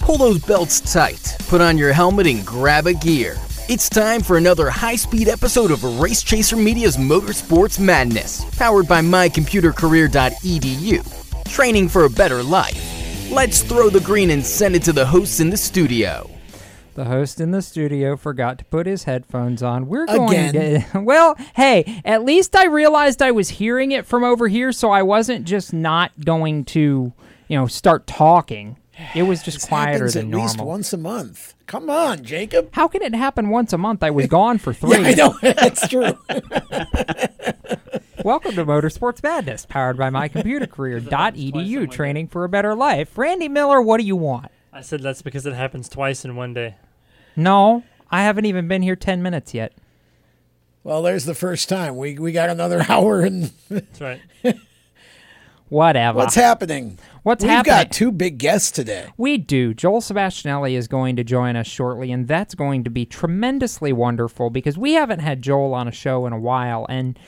Pull those belts tight, put on your helmet, and grab a gear. It's time for another high speed episode of Race Chaser Media's Motorsports Madness, powered by mycomputercareer.edu. Training for a better life. Let's throw the green and send it to the hosts in the studio. The host in the studio forgot to put his headphones on. We're going Again. to. Well, hey, at least I realized I was hearing it from over here, so I wasn't just not going to, you know, start talking. It was just This quieter than at least normal. once a month. Come on, Jacob. How can it happen once a month? I was gone for three. Yeah, I know that's true. Welcome to Motorsports Madness, powered by mycomputercareer.edu. Training for a better life. Randy Miller, what do you want? I said that's because it happens twice in one day. No, I haven't even been here 10 minutes yet. well, there's the first time. We we got another hour and That's right. Whatever. what's happening? What's happening? We've happening? got two big guests today. We do. Joel Sebastianelli is going to join us shortly, and that's going to be tremendously wonderful because we haven't had Joel on a show in a while, and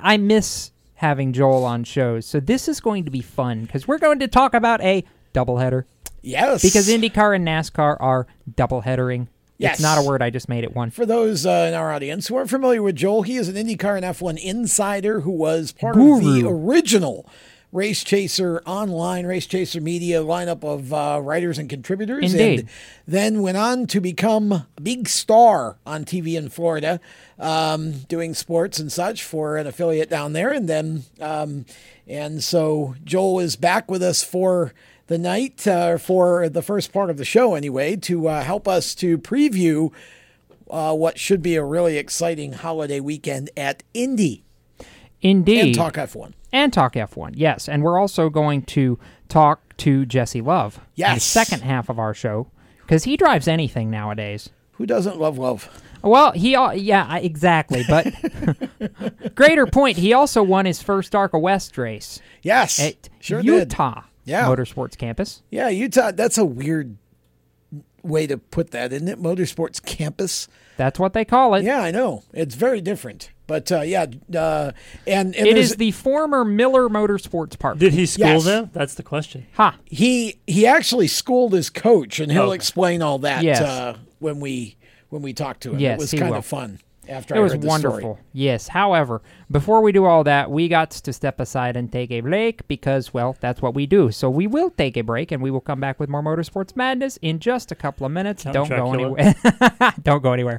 I miss having Joel on shows. So this is going to be fun because we're going to talk about a doubleheader Yes. because IndyCar and NASCAR are doubleheadering. Yes. It's not a word. I just made it one. For those uh, in our audience who aren't familiar with Joel, he is an IndyCar and F1 insider who was part of the original Race Chaser online, Race Chaser media lineup of uh, writers and contributors. Indeed. And then went on to become a big star on TV in Florida, um, doing sports and such for an affiliate down there. And then, um, and so Joel is back with us for the night, uh, for the first part of the show anyway, to uh, help us to preview uh, what should be a really exciting holiday weekend at Indy Indeed. and Talk F1. And talk F1. Yes, and we're also going to talk to Jesse Love. in the Yes. second half of our show because he drives anything nowadays. Who doesn't love love? Well, he yeah exactly, but greater point, he also won his first ARCA West race Yes, at sure did. Utah Yeah. Motorsports Campus. Yeah, Utah. That's a weird way to put that, isn't it? Motorsports campus. That's what they call it. Yeah, I know. It's very different. But uh, yeah, uh, and, and It there's- is the former Miller Motorsports Park. Did he school Yes. them? That's the question. ha. he he actually schooled his coach, and he'll Okay. explain all that Yes. uh, when we when we talk to him. Yes, it was kind will. of fun. After It I was heard the wonderful. story. Yes. However, before we do all that, we got to step aside and take a break because, well, that's what we do. So we will take a break and we will come back with more Motorsports Madness in just a couple of minutes. Count Don't go anywhere. Don't go anywhere.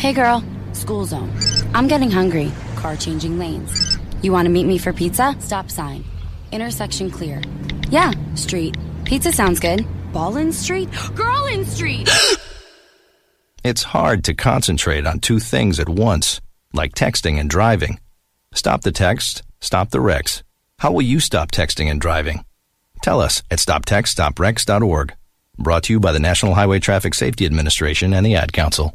Hey girl, school zone. I'm getting hungry. Car changing lanes. You want to meet me for pizza? Stop sign. Intersection clear. Yeah, street. Pizza sounds good. Ball in street? Girl in street! It's hard to concentrate on two things at once, like texting and driving. Stop the text, stop the wrecks. How will you stop texting and driving? Tell us at stoptextstoprex.org. Brought to you by the National Highway Traffic Safety Administration and the Ad Council.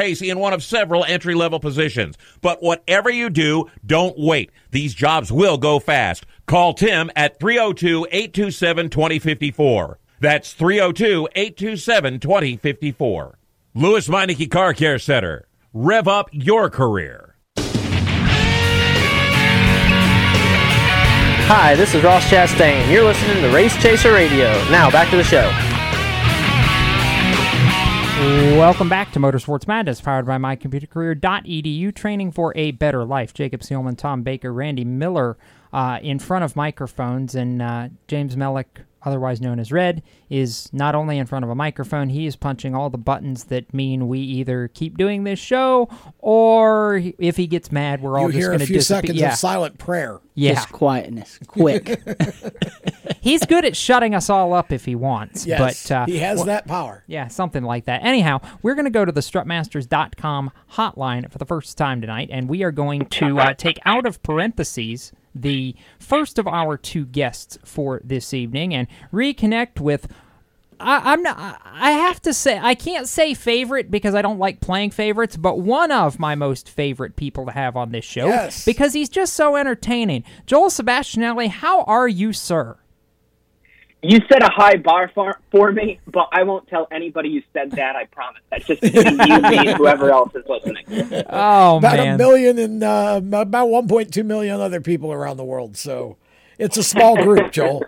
in one of several entry level positions. But whatever you do, don't wait. These jobs will go fast. Call Tim at 302 827 2054. That's 302 827 2054. Lewes Meineke Car Care Center. Rev up your career. Hi, this is Ross Chastain. You're listening to Race Chaser Radio. Now, back to the show. Welcome back to Motorsports Madness, powered by mycomputercareer.edu, training for a better life. Jacob Seelman, Tom Baker, Randy Miller uh, in front of microphones, and uh, James Mellick otherwise known as Red, is not only in front of a microphone, he is punching all the buttons that mean we either keep doing this show or if he gets mad, we're all you just going to hear a few disappear. seconds yeah. of silent prayer. Yeah. Just quietness. Quick. He's good at shutting us all up if he wants. Yes, but uh, he has well, that power. Yeah, something like that. Anyhow, we're going to go to the strutmasters.com hotline for the first time tonight, and we are going to uh, take out of parentheses the first of our two guests for this evening and reconnect with. I, I'm not. I have to say I can't say favorite because I don't like playing favorites, but one of my most favorite people to have on this show Yes. because he's just so entertaining. Joel Sebastianelli, how are you, sir? You set a high bar for, for me, but I won't tell anybody you said that. I promise. That's just between you, me, and whoever else is listening. Oh about man, a million and uh, about 1.2 million other people around the world. So it's a small group, Joel.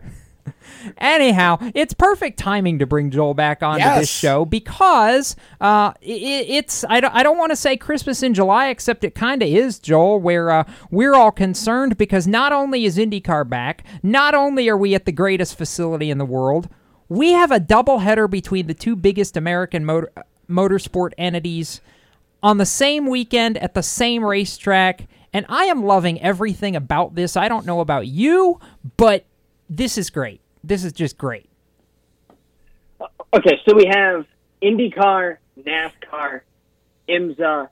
Anyhow, it's perfect timing to bring Joel back onto Yes. this show because uh, i it's I don't, I don't want to say Christmas in July, except it kind of is, Joel, where uh, we're all concerned because not only is IndyCar back, not only are we at the greatest facility in the world, we have a doubleheader between the two biggest American motor, motorsport entities on the same weekend at the same racetrack. And I am loving everything about this. I don't know about you, but this is great. This is just great. Uh, okay, so we have IndyCar, NASCAR, IMSA,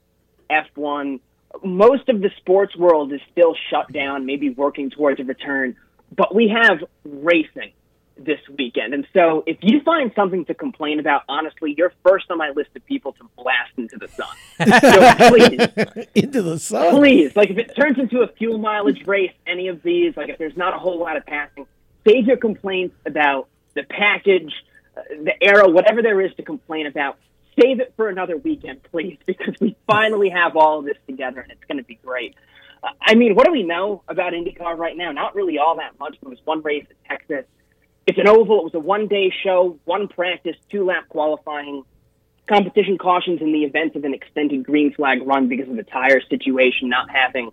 F1. Most of the sports world is still shut down, maybe working towards a return, but we have racing this weekend. And so if you find something to complain about, honestly, you're first on my list of people to blast into the sun. so please, Into the sun. please, like if it turns into a fuel mileage race, any of these, like if there's not a whole lot of passing, save your complaints about the package, uh, the aero, whatever there is to complain about. Save it for another weekend, please, because we finally have all of this together and it's going to be great. Uh, I mean, what do we know about IndyCar right now? Not really all that much. There was one race in Texas. It's an oval. It was a one day show, one practice, two lap qualifying. Competition cautions in the event of an extended green flag run because of the tire situation, not having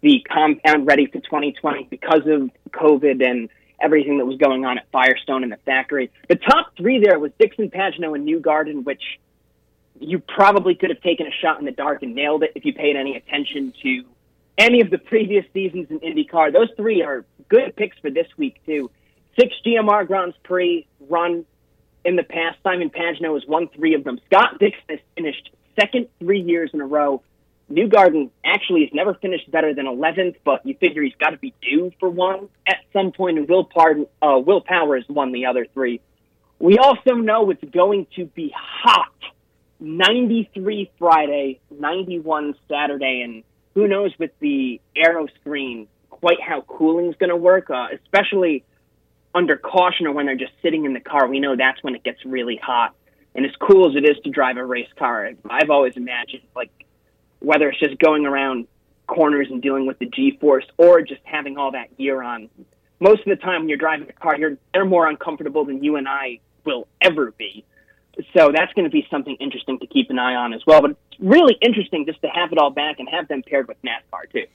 the compound ready for 2020 because of COVID and everything that was going on at Firestone and the factory. The top three there was Dixon Pagenaud and Newgarden, which you probably could have taken a shot in the dark and nailed it if you paid any attention to any of the previous seasons in IndyCar. Those three are good picks for this week, too. Six GMR Grands Prix run in the past. Simon Pagenaud has won three of them. Scott Dixon has finished second three years in a row. Newgarden actually has never finished better than 11th, but you figure he's got to be due for one at some point. And Will, Pardon, uh, Will Power has won the other three. We also know it's going to be hot. 93 Friday, 91 Saturday, and who knows with the aero screen quite how cooling's going to work, uh, especially under caution or when they're just sitting in the car. We know that's when it gets really hot. And as cool as it is to drive a race car, I've always imagined like whether it's just going around corners and dealing with the G-force or just having all that gear on. Most of the time when you're driving a car, you're they're more uncomfortable than you and I will ever be. So that's going to be something interesting to keep an eye on as well. But it's really interesting just to have it all back and have them paired with NASCAR too.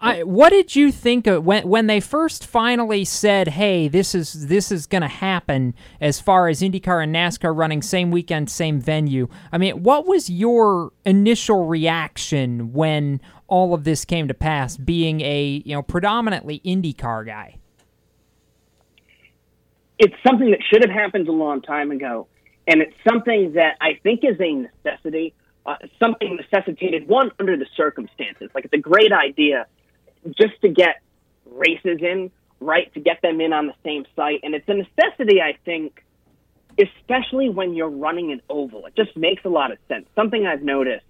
I, what did you think of when when they first finally said, "Hey, this is this is going to happen"? As far as IndyCar and NASCAR running same weekend, same venue. I mean, what was your initial reaction when all of this came to pass? Being a you know predominantly IndyCar guy, it's something that should have happened a long time ago, and it's something that I think is a necessity. Uh, something necessitated one under the circumstances. Like it's a great idea just to get races in, right? To get them in on the same site. And it's a necessity, I think, especially when you're running an oval. It just makes a lot of sense. Something I've noticed.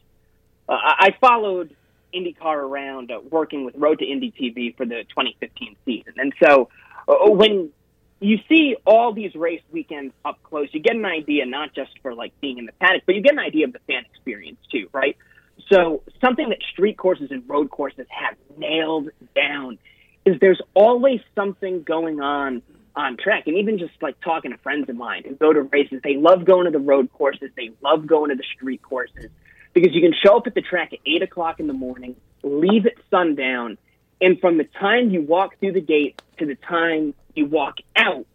Uh, I followed IndyCar around uh, working with Road to Indy TV for the 2015 season. And so uh, when you see all these race weekends up close, you get an idea not just for like being in the paddock, but you get an idea of the fan experience too, right? So something that street courses and road courses have nailed down is there's always something going on on track. And even just like talking to friends of mine who go to races, they love going to the road courses. They love going to the street courses because you can show up at the track at eight o'clock in the morning, leave at sundown, and from the time you walk through the gate to the time you walk out,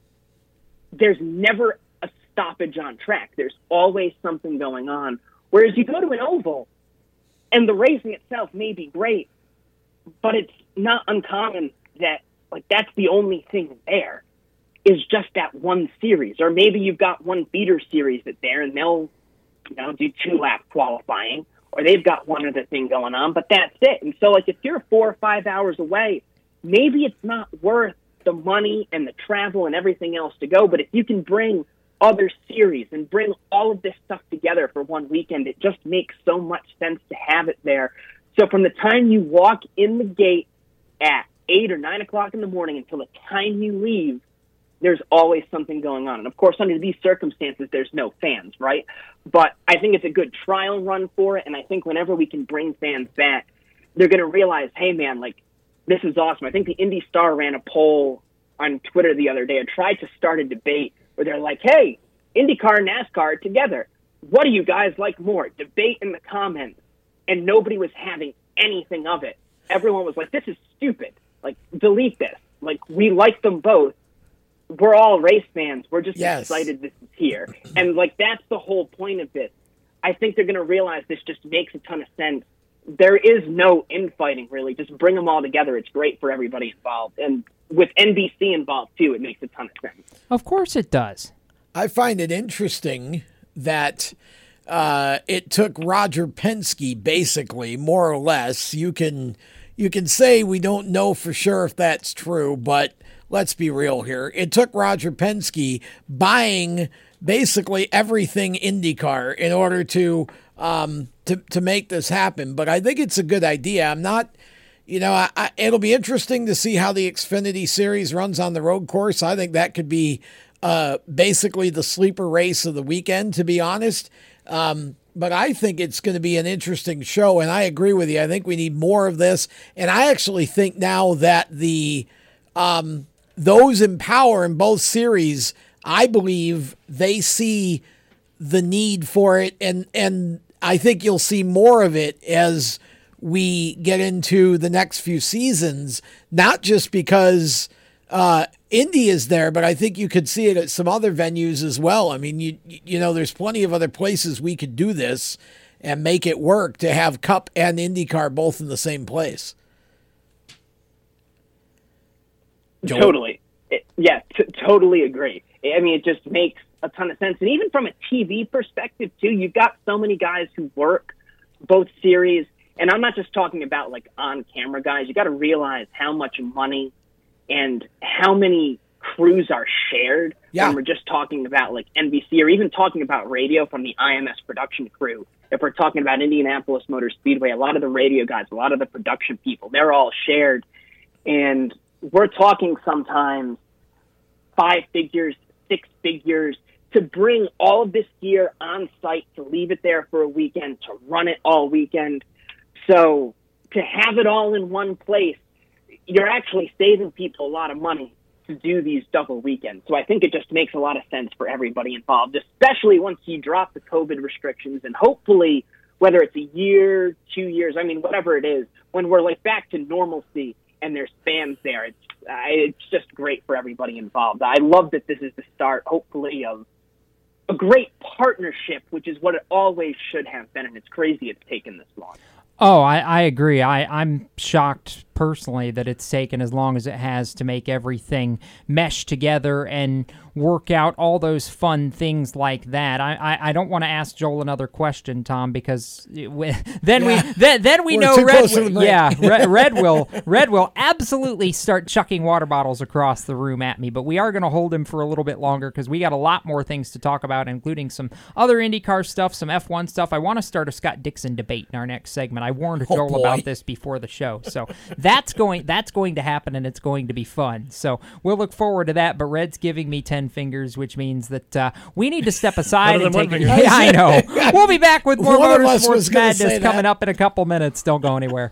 there's never a stoppage on track. There's always something going on. Whereas you go to an oval, and the racing itself may be great, but it's not uncommon that like that's the only thing there is just that one series, or maybe you've got one feeder series that's there, and they'll you know do two lap qualifying, or they've got one other thing going on, but that's it. And so, like if you're four or five hours away, maybe it's not worth the money and the travel and everything else to go. But if you can bring other series and bring all of this stuff together for one weekend. It just makes so much sense to have it there. So from the time you walk in the gate at eight or nine o'clock in the morning until the time you leave, there's always something going on. And of course, under these circumstances, there's no fans, right? But I think it's a good trial run for it. And I think whenever we can bring fans back, they're going to realize, hey, man, like, this is awesome. I think the Indy Star ran a poll on Twitter the other day and tried to start a debate where they're like, hey, IndyCar and NASCAR together. What do you guys like more? Debate in the comments. And nobody was having anything of it. Everyone was like, this is stupid. Like, delete this. Like, we like them both. We're all race fans. We're just yes. excited this is here. And, like, that's the whole point of this. I think they're going to realize this just makes a ton of sense. There is no infighting, really. Just bring them all together. It's great for everybody involved. And with NBC involved too, it makes a ton of sense. Of course it does. I find it interesting that uh, it took Roger Penske basically, more or less. You can you can say we don't know for sure if that's true, but let's be real here. It took Roger Penske buying basically everything IndyCar in order to um, to to make this happen. But I think it's a good idea. I'm not you know, I, I, it'll be interesting to see how the Xfinity Series runs on the road course. I think that could be uh, basically the sleeper race of the weekend, to be honest. Um, but I think it's going to be an interesting show, and I agree with you. I think we need more of this, and I actually think now that the um, those in power in both series, I believe they see the need for it, and and I think you'll see more of it as we get into the next few seasons, not just because uh, Indy is there, but I think you could see it at some other venues as well. I mean, you you know, there's plenty of other places we could do this and make it work to have Cup and IndyCar both in the same place. Joel? Totally, it, yeah, t- totally agree. I mean, it just makes a ton of sense, and even from a TV perspective too, you've got so many guys who work both series and I'm not just talking about like on camera guys. You got to realize how much money and how many crews are shared yeah. when we're just talking about like NBC or even talking about radio from the IMS production crew. If we're talking about Indianapolis Motor Speedway, a lot of the radio guys, a lot of the production people, they're all shared. And we're talking sometimes five figures, six figures to bring all of this gear on site, to leave it there for a weekend, to run it all weekend. So to have it all in one place, you're actually saving people a lot of money to do these double weekends. So I think it just makes a lot of sense for everybody involved, especially once you drop the COVID restrictions and hopefully whether it's a year, two years, I mean, whatever it is, when we're like back to normalcy and there's fans there, it's it's just great for everybody involved. I love that this is the start, hopefully, of a great partnership, which is what it always should have been, and it's crazy it's taken this long. Oh, I, I agree. I, I'm shocked personally that it's taken as long as it has to make everything mesh together and work out all those fun things like that. I, I, I don't want to ask Joel another question, Tom, because it, we, then Yeah. we then, then we We're know Red, close to the will- yeah Red, Red will Red will absolutely start chucking water bottles across the room at me. But we are going to hold him for a little bit longer because we got a lot more things to talk about, including some other IndyCar stuff, some F1 stuff. I want to start a Scott Dixon debate in our next segment. I warned Oh, Joel boy. about this before the show, so that's going that's going to happen and it's going to be fun. So we'll look forward to that. But Red's giving me ten fingers, which means that uh, we need to step aside and take. Yeah, I know. We'll be back with more One of us was motorsports madness coming up in a couple minutes. Don't go anywhere.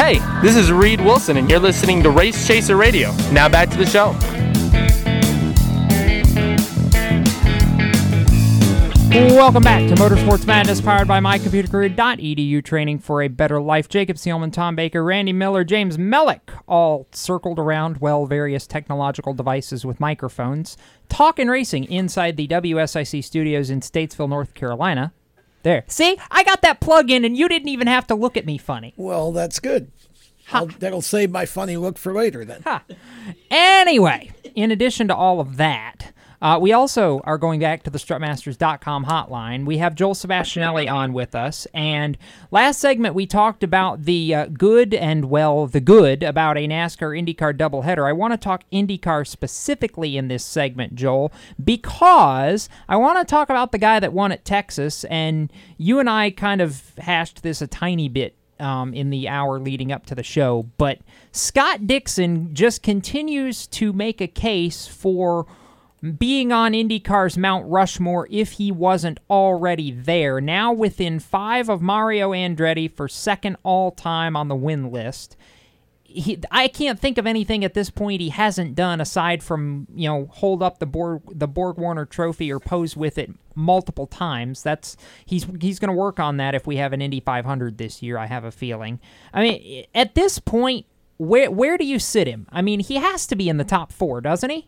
Hey, this is Reed Wilson, and you're listening to Race Chaser Radio. Now back to the show. Welcome back to Motorsports Madness, powered by mycomputercareer.edu, training for a better life. Jacob Seelman, Tom Baker, Randy Miller, James Mellick, all circled around, well, various technological devices with microphones, talking racing inside the WSIC studios in Statesville, North Carolina. There. See, I got that plug in, and you didn't even have to look at me funny. Well, that's good. I'll, that'll save my funny look for later then. Anyway, in addition to all of that, Uh, we also are going back to the strutmasters.com hotline. We have Joel Sebastianelli on with us. And last segment, we talked about the uh, good and, well, the good about a NASCAR IndyCar doubleheader. I want to talk IndyCar specifically in this segment, Joel, because I want to talk about the guy that won at Texas. And you and I kind of hashed this a tiny bit um, in the hour leading up to the show. But Scott Dixon just continues to make a case for being on IndyCar's Mount Rushmore if he wasn't already there. Now within five of Mario Andretti for second all time on the win list. He, I can't think of anything at this point he hasn't done aside from you know hold up the Borg the Borg Warner Trophy or pose with it multiple times. That's he's he's going to work on that if we have an Indy 500 this year. I have a feeling. I mean, at this point, where where do you sit him? I mean, he has to be in the top four, doesn't he?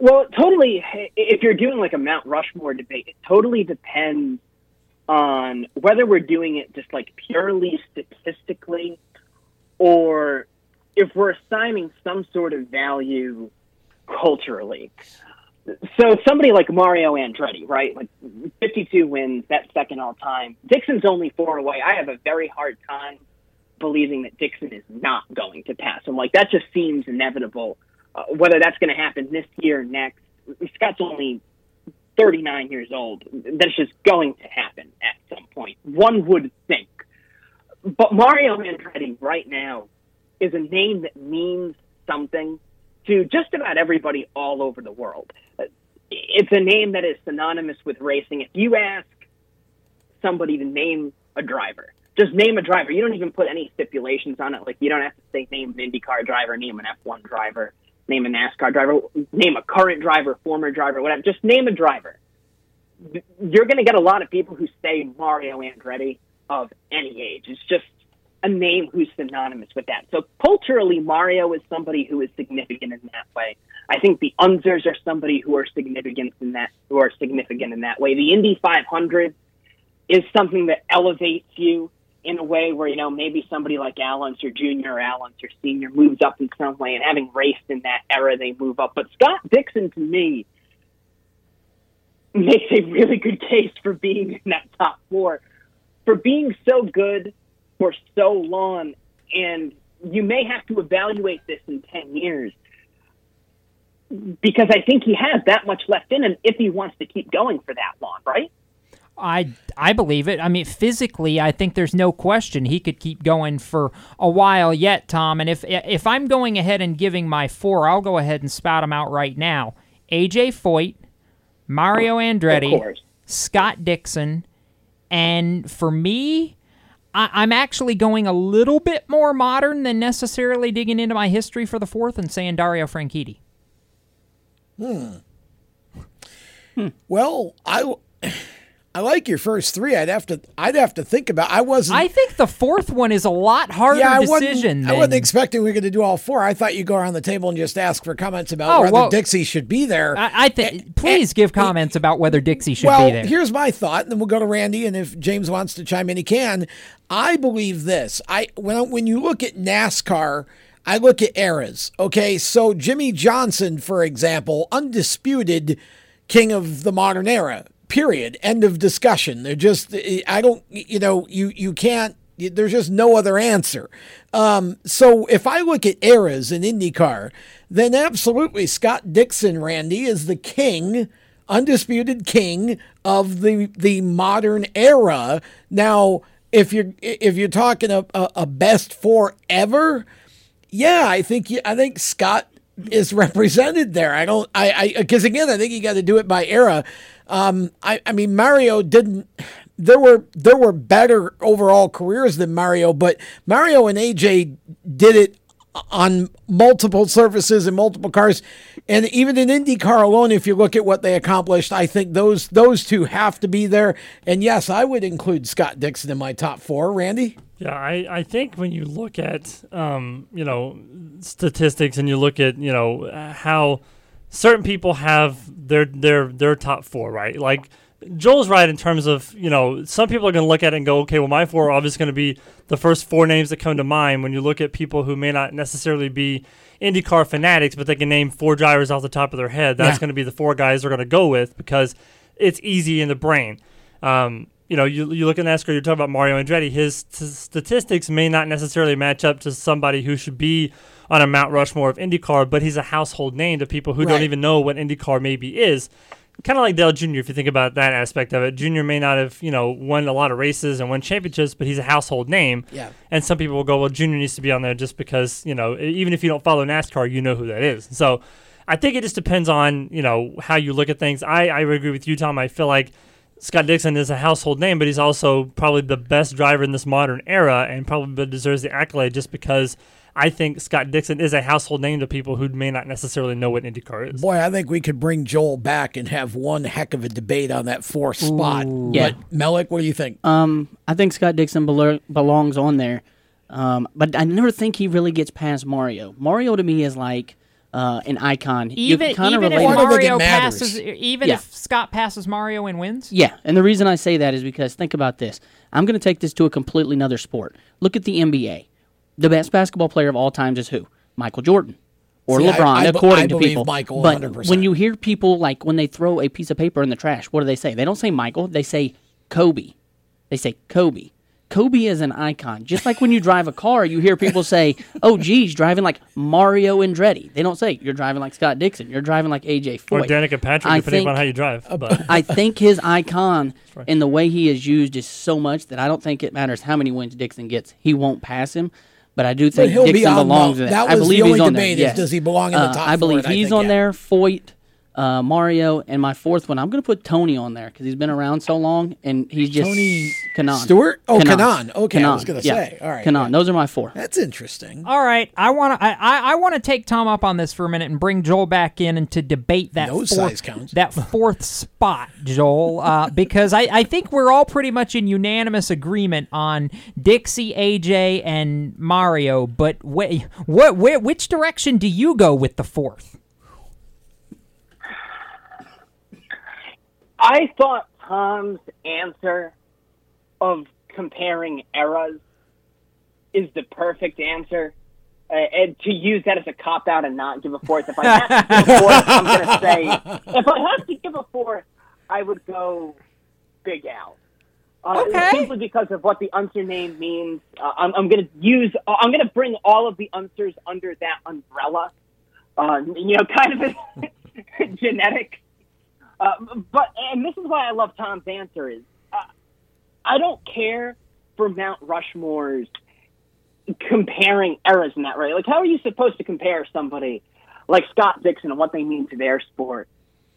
Well, totally. If you're doing like a Mount Rushmore debate, it totally depends on whether we're doing it just like purely statistically or if we're assigning some sort of value culturally. So somebody like Mario Andretti, right? Like 52 wins, that second all time. Dixon's only four away. I have a very hard time believing that Dixon is not going to pass him. Like that just seems inevitable uh, whether that's going to happen this year next, Scott's only 39 years old. That's just going to happen at some point. One would think. But Mario Andretti right now is a name that means something to just about everybody all over the world. It's a name that is synonymous with racing. If you ask somebody to name a driver, just name a driver. You don't even put any stipulations on it. Like you don't have to say name an IndyCar driver, name an F1 driver name a NASCAR driver, name a current driver, former driver, whatever. Just name a driver. You're going to get a lot of people who say Mario Andretti of any age. It's just a name who's synonymous with that. So culturally, Mario is somebody who is significant in that way. I think the Unsers are somebody who are significant in that who are significant in that way. The Indy 500 is something that elevates you in a way where, you know, maybe somebody like Al Unser Jr. Al Unser Sr. moves up in some way and having raced in that era, they move up. But Scott Dixon, to me, makes a really good case for being in that top four, for being so good for so long. And you may have to evaluate this in 10 years because I think he has that much left in him if he wants to keep going for that long, right? I I believe it. I mean, physically, I think there's no question he could keep going for a while yet, Tom. And if if I'm going ahead and giving my four, I'll go ahead and spout them out right now. AJ Foyt, Mario Andretti, Scott Dixon, and for me, I, am actually going a little bit more modern than necessarily digging into my history for the fourth and saying Dario Franchitti. Hmm. hmm. Well, I. I like your first three. I'd have to. I'd have to think about. I wasn't. I think the fourth one is a lot harder yeah, I decision. Wasn't, I wasn't expecting we were going to do all four. I thought you'd go around the table and just ask for comments about oh, whether well, Dixie should be there. I, I think. Please and, give comments about whether Dixie should well, be there. here's my thought, and then we'll go to Randy. And if James wants to chime in, he can. I believe this. I when when you look at NASCAR. I look at eras. Okay, so Jimmie Johnson, for example, undisputed king of the modern era period end of discussion. They're just i don't you know you you can't there's just no other answer. Um, so if i look at eras in indycar then absolutely scott dixon randy is the king undisputed king of the the modern era. Now if you're if you're talking a, a, a best four ever yeah i think i think scott is represented there i don't i because again i think you got to do it by era um, I, I mean, Mario didn't. There were there were better overall careers than Mario, but Mario and AJ did it on multiple surfaces and multiple cars, and even in IndyCar alone, if you look at what they accomplished, I think those those two have to be there. And yes, I would include Scott Dixon in my top four. Randy. Yeah, I, I think when you look at um, you know statistics and you look at you know how certain people have their their their top four, right? Like Joel's right in terms of you know some people are going to look at it and go, okay, well my four are obviously going to be the first four names that come to mind when you look at people who may not necessarily be IndyCar fanatics, but they can name four drivers off the top of their head. That's Yeah. going to be the four guys they're going to go with because it's easy in the brain. Um, you know, you, you look at NASCAR, you're talking about Mario Andretti. His t- statistics may not necessarily match up to somebody who should be on a Mount Rushmore of IndyCar, but he's a household name to people who don't even know what IndyCar maybe is. Kind of like Dale Jr. If you think about that aspect of it, Jr. may not have you know won a lot of races and won championships, but he's a household name. Yeah. And some people will go, well, Junior needs to be on there just because you know even if you don't follow NASCAR, you know who that is. So I think it just depends on you know how you look at things. I I agree with you, Tom. I feel like Scott Dixon is a household name, but he's also probably the best driver in this modern era, and probably deserves the accolade just because I think Scott Dixon is a household name to people who may not necessarily know what IndyCar is. Boy, I think we could bring Joel back and have one heck of a debate on that fourth spot. Yeah. But Mellick, what do you think? Um, I think Scott Dixon belo- belongs on there, um, but I never think he really gets past Mario. Mario to me is like uh, an icon. Even kinda even if relate him- Mario passes, even Yeah. if Scott passes Mario and wins. Yeah, and the reason I say that is because think about this. I'm going to take this to a completely another sport. Look at the NBA. The best basketball player of all times is who? Michael Jordan or See, LeBron, I be- according I to people. Michael but 100%. when you hear people like when they throw a piece of paper in the trash, what do they say? They don't say Michael. They say Kobe. They say Kobe. Kobe is an icon. Just like when you drive a car, you hear people say, "Oh, geez, driving like Mario Andretti." They don't say you're driving like Scott Dixon. You're driving like AJ Or Danica Patrick, I depending think- on how you drive. But I think his icon and the way he is used is so much that I don't think it matters how many wins Dixon gets. He won't pass him. But I do think he'll be Dixon on belongs the- in that I was the believe he's only on there. debate is yes. does he belong in the Uh, top I believe four, and I he's think, on yeah. there. Foyt, uh, Mario, and my fourth one. I'm going to put Tony on there because he's been around so long and he's just Tony Kanaan. Stewart? Oh, Kanaan. Okay, I was gonna yeah. say. All right, Kanaan. Those are my four. That's interesting. All right, I want to I, I, I want to take Tom up on this for a minute and bring Joel back in and to debate that Nose fourth, size counts. that fourth spot, Joel, uh, because I, I think we're all pretty much in unanimous agreement on Dixie, AJ, and Mario. But wh- what wh- which direction do you go with the fourth? I thought Tom's answer of comparing eras is the perfect answer. Uh, and to use that as a cop out and not give a fourth. If I have to give a fourth, I'm going to say, if I have to give a fourth, I would go Big Al. Uh, Okay. Simply because of what the Unser name means. Uh, I'm, I'm going to use, uh, I'm going to bring all of the Unsers under that umbrella. Uh, you know, kind of a genetic. Uh, but and this is why I love Tom's answer is uh, I don't care for Mount Rushmore's comparing eras in that way. Like, how are you supposed to compare somebody like Scott Dixon and what they mean to their sport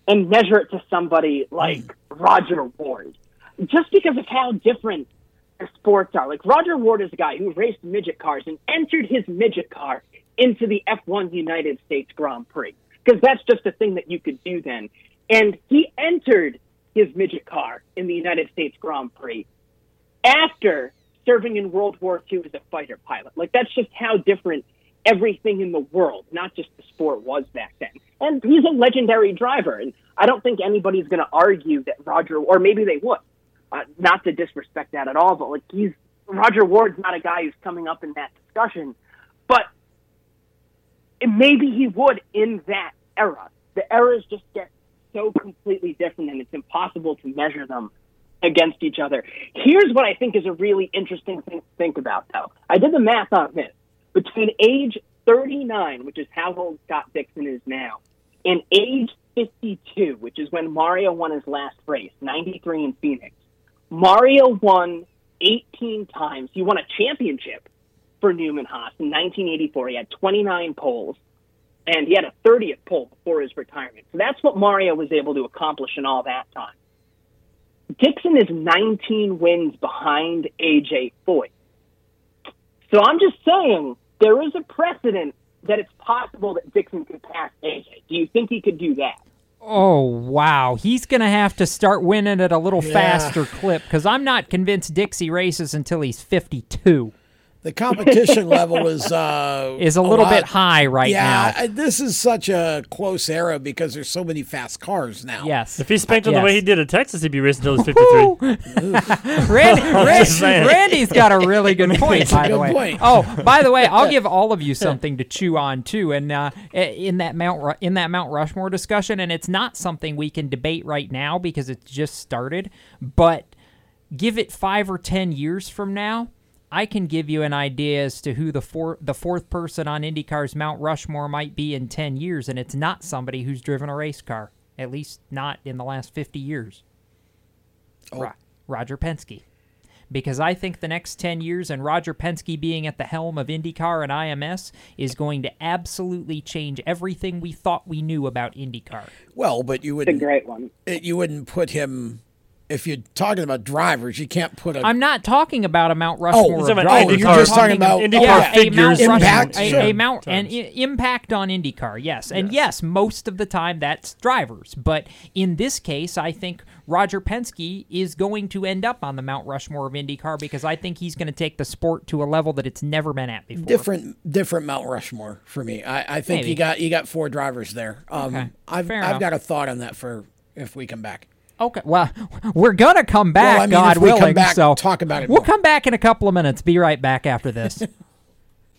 and measure it to somebody like Rodger Ward? Just because of how different their sports are. Like, Rodger Ward is a guy who raced midget cars and entered his midget car into the F1 United States Grand Prix because that's just a thing that you could do then. And he entered his midget car in the United States Grand Prix after serving in World War II as a fighter pilot. Like that's just how different everything in the world, not just the sport, was back then. And he's a legendary driver, and I don't think anybody's going to argue that Roger, or maybe they would. Uh, not to disrespect that at all, but like he's Rodger Ward's not a guy who's coming up in that discussion, but maybe he would in that era. The eras just get so completely different, and it's impossible to measure them against each other. Here's what I think is a really interesting thing to think about, though. I did the math on this. Between age 39, which is how old Scott Dixon is now, and age 52, which is when Mario won his last race, 93 in Phoenix, Mario won 18 times. He won a championship for Newman Haas in 1984. He had 29 poles and he had a 30th pole before his retirement. So that's what Mario was able to accomplish in all that time. Dixon is 19 wins behind AJ Foyt. So I'm just saying there is a precedent that it's possible that Dixon could pass AJ. Do you think he could do that? Oh wow, he's gonna have to start winning at a little Yeah. faster clip because I'm not convinced Dixie races until he's 52. The competition level is uh, Is a little bit high right yeah, now. I- this is such a close era because there's so many fast cars now. Yes. If he spanked him the Yes. way he did at Texas, he'd be racing until he's 53. Randy, I'm Ran- just saying. Randy's got a really good point, It's a by the way. point. Oh, by the way, I'll give all of you something to chew on too, and uh, in that Mount Ru- in that Mount Rushmore discussion, and it's not something we can debate right now because it's just started, but give it five or ten years from now. I can give you an idea as to who the four, the fourth person on IndyCar's Mount Rushmore might be in 10 years, and it's not somebody who's driven a race car, at least not in the last 50 years. Oh. Ro- Roger Penske. Because I think the next 10 years and Roger Penske being at the helm of IndyCar and IMS is going to absolutely change everything we thought we knew about IndyCar. Well, but you wouldn't. great one. it- you wouldn't put him. If you're talking about drivers, you can't put a. I'm not talking about a Mount Rushmore. He's of drivers. IndyCar. I'm You're just talking about- IndyCar yeah, a Mount and Impact, Rushmore, a, sure. a Mount and i- impact on IndyCar. Yes, and yes. most of the time that's drivers, but in this case, I think Roger Penske is going to end up on the Mount Rushmore of IndyCar because I think he's going to take the sport to a level that it's never been at before. different different Mount Rushmore for me. I, I think Maybe. you got you got four drivers there. Um, Okay, I've fair I've enough. got a thought on that for if we come back. Okay, well, we're gonna come back, Well, I mean, God we come willing. back, so talk about it We'll more. come back in a couple of minutes. Be right back after this.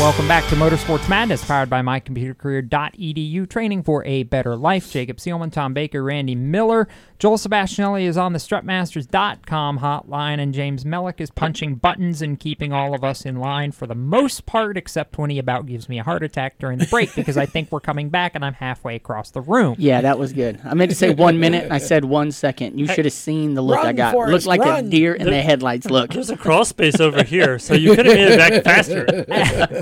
Welcome back to Motorsports Madness, powered by mycomputercareer.edu. Training for a better life. Jacob Seelman, Tom Baker, Randy Miller. Joel Sebastianelli is on the strutmasters.com hotline, and James Mellick is punching buttons and keeping all of us in line for the most part, except when he about gives me a heart attack during the break because I think we're coming back and I'm halfway across the room. Yeah, that was good. I meant to say one minute, and I said one second. You should have seen the look I Run, got. Forrest, Looked like a run. deer in the headlights. Look. There's a crawl space over here, so you could have made it back faster.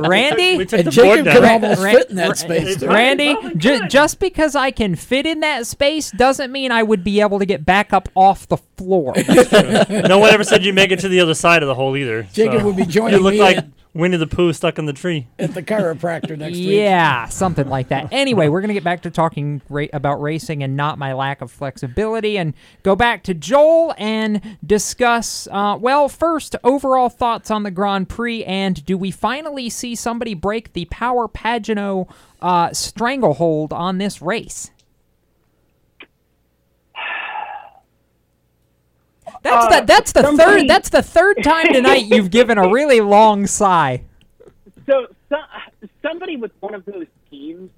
Randy? And Jacob could almost Ra- fit in that Ra- space. too. Randy, ju- just because I can fit in that space doesn't mean I would be able to get back up off the floor. no one ever said you make it to the other side of the hole either. Jacob so. would be joining You look me like at- Winnie the Pooh stuck in the tree. at the chiropractor next week. yeah, something like that. Anyway, we're going to get back to talking ra- about racing and not my lack of flexibility and go back to Joel and discuss, uh, well, first, overall thoughts on the Grand Prix and do we finally see somebody break the Power Pagenaud uh, stranglehold on this race? That's Uh, the that's the somebody- third that's the third time tonight you've given a really long sigh. So, so somebody with one of those teams,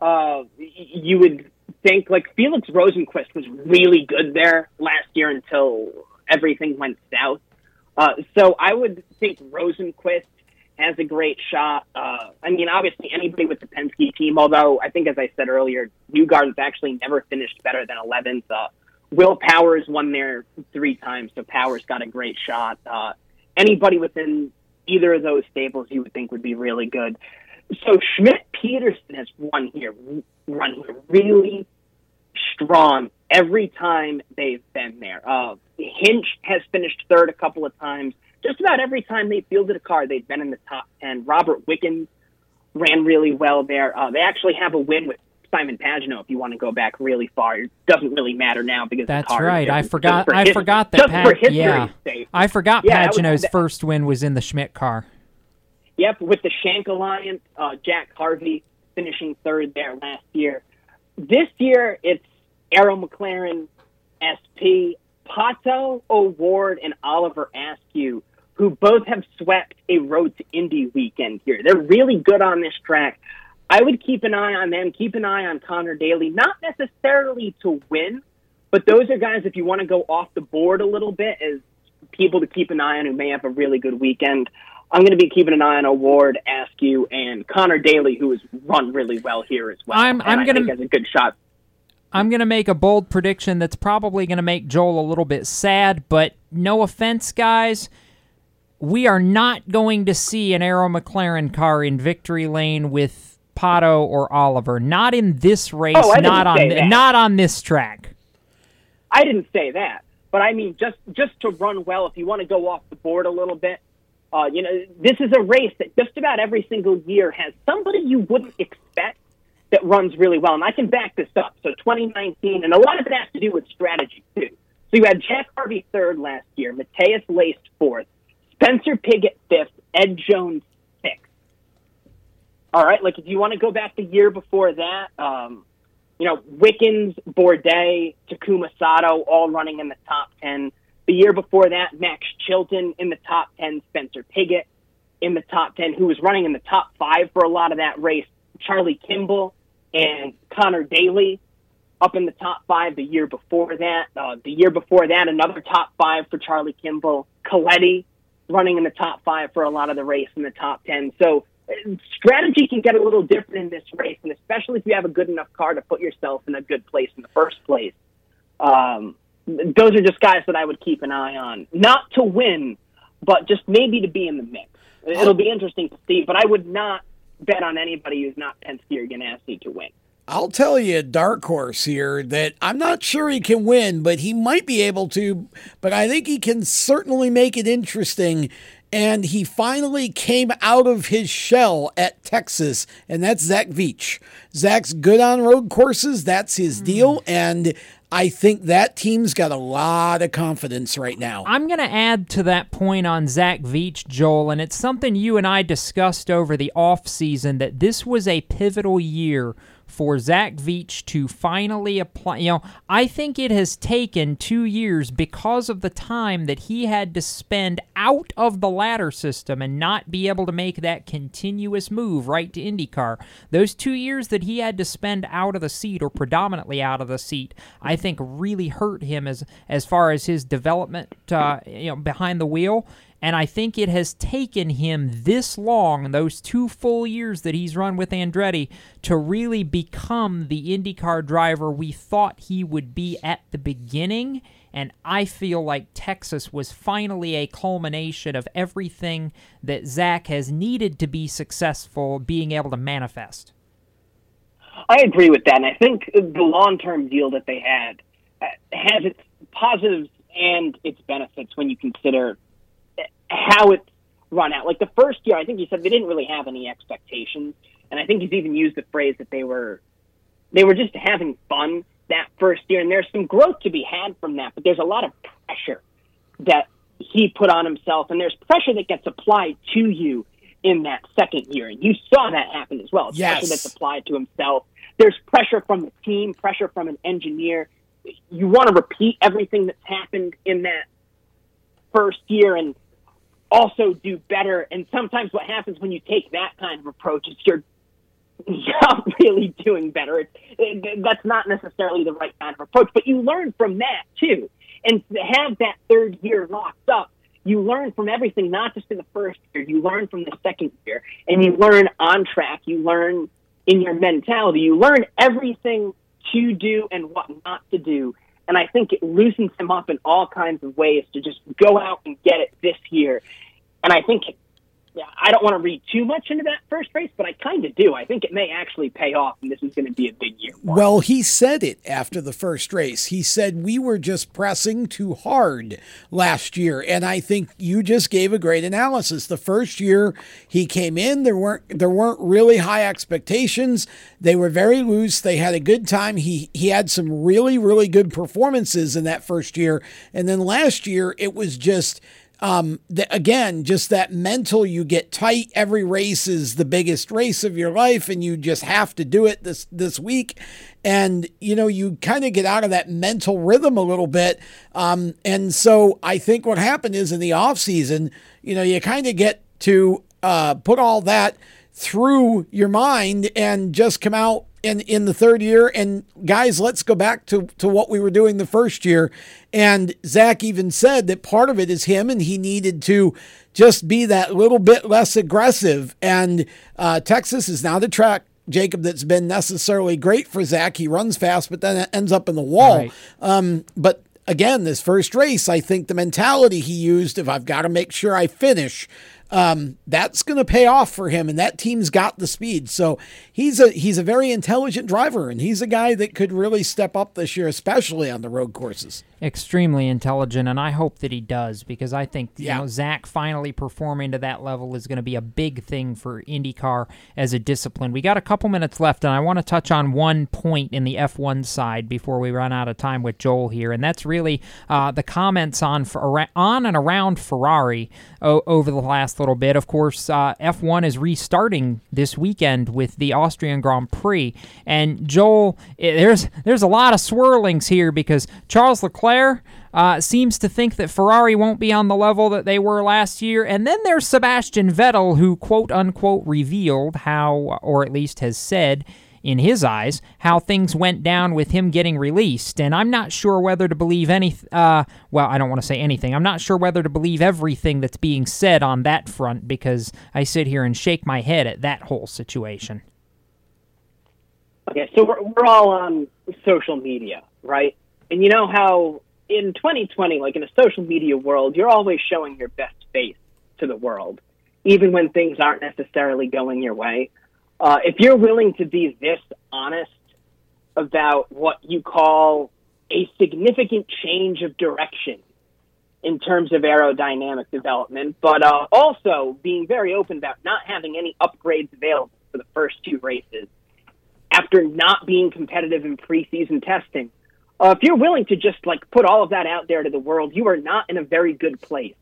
uh, you would think like Felix Rosenqvist was really good there last year until everything went south. Uh, so I would think Rosenqvist has a great shot. Uh, I mean, obviously anybody with the Penske team, although I think as I said earlier, Newgarden's actually never finished better than 11th. Uh, Will Power's won there three times, so Power's got a great shot. Uh, anybody within either of those stables you would think would be really good. So Schmidt Peterson has won here, run here really strong every time they've been there. Uh, Hinch has finished third a couple of times. Just about every time they fielded a car, they've been in the top 10. Robert Wickens ran really well there. Uh, they actually have a win with Simon Pagenaud if you want to go back really far. It doesn't really matter now because That's right. I forgot. For I his- forgot that. just Pa- for yeah, sake. I forgot Yeah, that was- Pagenaud's first win was in the Schmidt car. Yep, with the Shank Alliance, uh, Jack Harvey finishing third there last year. This year, it's Arrow McLaren, SP, Pato O'Ward, and Oliver Askew, who both have swept a Road to Indy weekend here. They're really good on this track. I would keep an eye on them. Keep an eye on Connor Daly, not necessarily to win, but those are guys, if you want to go off the board a little bit, as people to keep an eye on who may have a really good weekend. I'm going to be keeping an eye on O'Ward, Askew, and Connor Daly, who has run really well here as well. I'm- I'm gonna- think has a good shot. I'm going to make a bold prediction that's probably going to make Joel a little bit sad, but no offense, guys. We are not going to see an Arrow McLaren car in victory lane with Pato or Oliver. Not in this race. Oh, didn't on th- not on this track. I didn't say that, but I mean just just to run well. If you want to go off the board a little bit, uh, you know, this is a race that just about every single year has somebody you wouldn't expect that runs really well, and I can back this up. So 2019, and a lot of it has to do with strategy too. So you had Jack Harvey third last year, Matheus Leist fourth, Spencer Pigot fifth, Ed Jones. All right, like if you want to go back the year before that, um, you know, Wickens, Bourdais, Takuma Sato, all running in the top 10. The year before that, Max Chilton in the top 10, Spencer Pigot in the top 10, who was running in the top five for a lot of that race, Charlie Kimball and Connor Daly up in the top five the year before that. Uh, the year before that, another top five for Charlie Kimball, Coletti running in the top five for a lot of the race in the top 10. So strategy can get a little different in this race, and especially if you have a good enough car to put yourself in a good place in the first place. Um, those are just guys that I would keep an eye on, not to win, but just maybe to be in the mix. It'll be interesting to see, but I would not bet on anybody who's not Penske or Ganassi to win. I'll tell you dark horse here that I'm not sure he can win, but he might be able to. But I think he can certainly make it interesting. And he finally came out of his shell at Texas, and that's Zach Veach. Zach's good on road courses, that's his hmm. deal. And I think that team's got a lot of confidence right now. I'm going to add to that point on Zach Veach, Joel, and it's something you and I discussed over the off season that this was a pivotal year for Zach Veach to finally apply. You know, I think it has taken two years because of the time that he had to spend out of the ladder system and not be able to make that continuous move right to IndyCar. Those two years that he had to spend out of the seat or predominantly out of the seat, I think really hurt him as as far as his development, uh, you know, behind the wheel. And I think it has taken him this long, those two full years that he's run with Andretti, to really become the IndyCar driver we thought he would be at the beginning. And I feel like Texas was finally a culmination of everything that Zach has needed to be successful being able to manifest. I agree with that. And I think the long term deal that they had uh, has its positives and its benefits when you consider how it's run out. Like the first year, I think he said they didn't really have any expectations, and I think he's even used the phrase that they were they were just having fun that first year. And there's some growth to be had from that, but there's a lot of pressure that he put on himself, and there's pressure that gets applied to you in that second year, and you saw that happen as well. Yes. Pressure that's applied to himself. There's pressure from the team, pressure from an engineer. You want to repeat everything that's happened in that first year, and also do better. And sometimes what happens when you take that kind of approach is you're not really doing better. It's, it, that's not necessarily the right kind of approach, but you learn from that too. And to have that third year locked up, you learn from everything, not just in the first year. You learn from the second year, and you learn on track. You learn in your mentality. You learn everything to do and what not to do. And I think it loosens him up in all kinds of ways to just go out and get it this year. And I think it, I don't want to read too much into that first race, but I kind of do. I think it may actually pay off, and this is going to be a big year. Well, he said it after the first race. He said we were just pressing too hard last year, and I think you just gave a great analysis. The first year he came in, there weren't there weren't really high expectations. They were very loose. They had a good time. He he had some really really good performances in that first year, and then last year it was just um, the, again, just that mental, you get tight. Every race is the biggest race of your life, and you just have to do it this this week. And you know, you kind of get out of that mental rhythm a little bit. Um, and so I think what happened is in the off season, you know, you kind of get to uh, put all that through your mind and just come out in, in the third year. And guys, let's go back to, to what we were doing the first year. And Zach even said that part of it is him and he needed to just be that little bit less aggressive. And uh, Texas is now the track. Jacob, that's been necessarily great for Zach. He runs fast, but then it ends up in the wall. Right. Um, but again, this first race, I think the mentality he used of I've got to make sure I finish um, that's going to pay off for him, and that team's got the speed. So he's a he's a very intelligent driver, and he's a guy that could really step up this year, especially on the road courses. Extremely intelligent, and I hope that he does because I think you know Zach finally performing to that level is going to be a big thing for IndyCar as a discipline. We got a couple minutes left, and I want to touch on one point in the F1 side before we run out of time with Joel here, and that's really uh, the comments on on and around Ferrari o- over the last little bit. Of course, uh, F1 is restarting this weekend with the Austrian Grand Prix, and Joel, eh, there's there's a lot of swirlings here because Charles Leclerc. Uh, seems to think that Ferrari won't be on the level that they were last year. And then there's Sebastian Vettel, who quote unquote revealed how, or at least has said, in his eyes, how things went down with him getting released. And I'm not sure whether to believe any. Uh, well, I don't want to say anything. I'm not sure whether to believe everything that's being said on that front because I sit here and shake my head at that whole situation. Okay, so we're, we're all on social media, right? And you know how in 2020, like in a social media world, you're always showing your best face to the world, even when things aren't necessarily going your way. Uh, if you're willing to be this honest about what you call a significant change of direction in terms of aerodynamic development, but uh, also being very open about not having any upgrades available for the first two races after not being competitive in preseason testing. Uh, if you're willing to just like put all of that out there to the world, you are not in a very good place.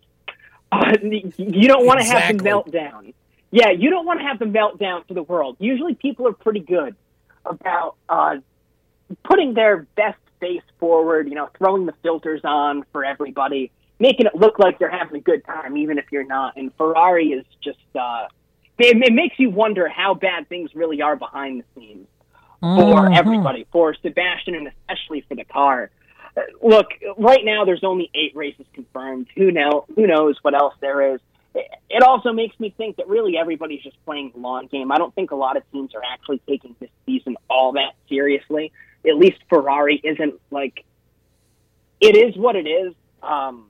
Uh, you don't want to Exactly. have the meltdown. Yeah, you don't want to have the meltdown for the world. Usually people are pretty good about uh, putting their best face forward, you know, throwing the filters on for everybody, making it look like they're having a good time, even if you're not. And Ferrari is just, uh, it, it makes you wonder how bad things really are behind the scenes for Mhm. everybody, for Sebastian, and especially for the car. Uh, Look, right now there's only eight races confirmed. Who know? Who knows what else there is? It- It also makes me think that really everybody's just playing the long game. I don't think a lot of teams are actually taking this season all that seriously. At least Ferrari isn't like. It is what it is. Um,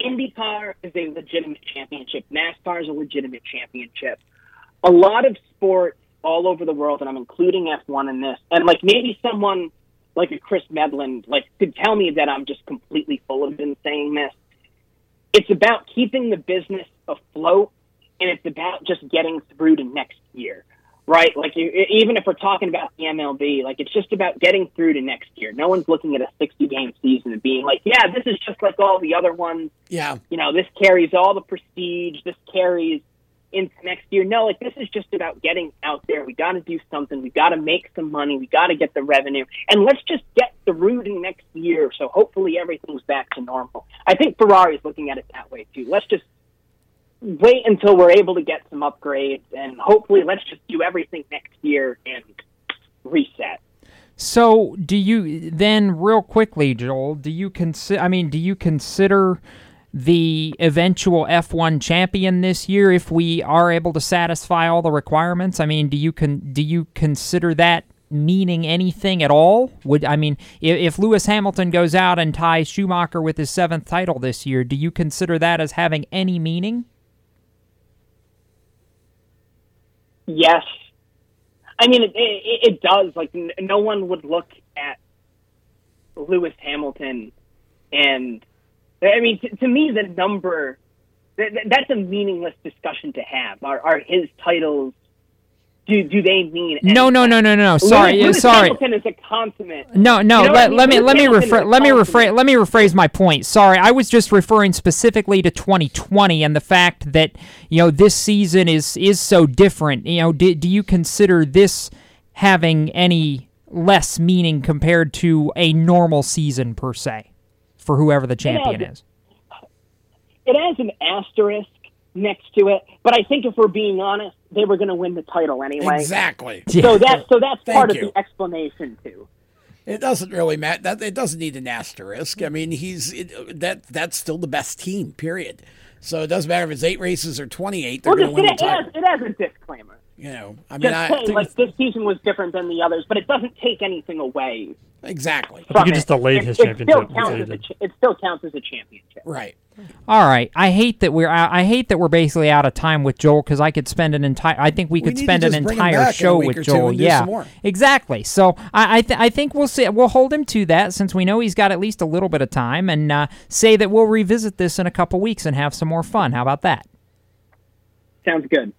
IndyCar is a legitimate championship. NASCAR is a legitimate championship. A lot of sports all over the world, and I'm including F1 in this, and like maybe someone like a Chris Medland like could tell me that I'm just completely full of in saying this. It's about keeping the business afloat, and it's about just getting through to next year, right? Like you, even if we're talking about the MLB, like it's just about getting through to next year. No one's looking at a 60 game season and being like, yeah, this is just like all the other ones Yeah. you know, this carries all the prestige, this carries into next year. No, like this is just about getting out there. We got to do something. We got to make some money. We got to get the revenue, and let's just get through to next year. So hopefully everything's back to normal. I think Ferrari's looking at it that way too. Let's just wait until we're able to get some upgrades, and hopefully let's just do everything next year and reset. So, do you then, real quickly, Joel? Do you consider? I mean, do you consider the eventual F1 champion this year if we are able to satisfy all the requirements? I mean, do you con- do you consider that meaning anything at all? Would I mean, if, if Lewis Hamilton goes out and ties Schumacher with his seventh title this year, do you consider that as having any meaning? Yes. I mean, it, it, it does. Like, n- no one would look at Lewis Hamilton and, I mean, to, to me, the number, th- th- that's a meaningless discussion to have. Are, are his titles, do, do they mean No, no, no, no, no. Sorry, Lewis, Lewis sorry. Hamilton is a consummate. No, no. You know let, I mean? let me let me Hamilton is rephrase a let me rephrase let me rephrase my point. Sorry, I was just referring specifically to 2020 and the fact that you know this season is is so different. You know, do, do you consider this having any less meaning compared to a normal season per se for whoever the champion has. is? It has an asterisk next to it, but I think if we're being honest, they were going to win the title anyway. Exactly. So that's so that's Thank part you. of the explanation too. It doesn't really matter. That it doesn't need an asterisk. I mean, he's it, that that's still the best team. Period. So it doesn't matter if it's eight races or twenty-eight. They're Well, going just, to it, win the it, has, title. it has a disclaimer. You know, I mean, just I saying, think like this season was different than the others, but it doesn't take anything away. exactly. I think he just it. delayed It- his it championship. Still counts as a, cha- it still counts as a championship. Right. All right, I hate that we're out, I hate that we're basically out of time with Joel because I could spend an entire I think we We could need spend an just bring him entire back in a show with Joel. yeah, exactly. So I I, th- I think we'll see we'll hold him to that since we know he's got at least a little bit of time and uh, say that we'll revisit this in a couple weeks and have some more fun. How about that? Sounds good.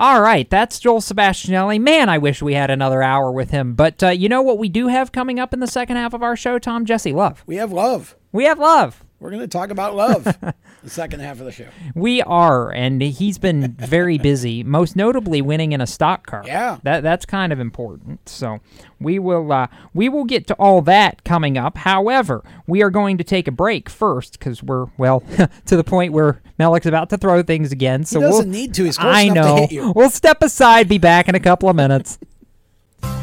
All right, that's Joel Sebastianelli. Man, I wish we had another hour with him. But uh, you know what we do have coming up in the second half of our show, Tom? Jesse Love. We have love. We have love. We're going to talk about love. the second half of the show. We are, and he's been very busy, most notably winning in a stock car. Yeah. that that's kind of important. So we will uh, we will get to all that coming up. However, we are going to take a break first because we're well to the point where Mellick's about to throw things again. So he doesn't we'll, need to. He's close I enough to know. hit you. We'll step aside. Be back in a couple of minutes.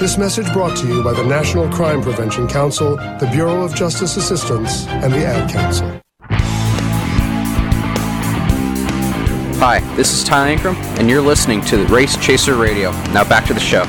This message brought to you by the National Crime Prevention Council, the Bureau of Justice Assistance, and the Ad Council. Hi, this is Ty Ankrum, and you're listening to Race Chaser Radio. Now back to the show.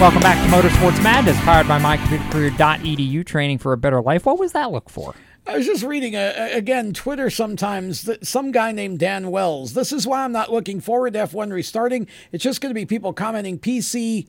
Welcome back to Motorsports Madness, powered by mycomputercareer.edu, training for a better life. What was that look for? I was just reading uh, again Twitter sometimes that some guy named Dan Wells. This is why I'm not looking forward to F1 restarting. It's just going to be people commenting PC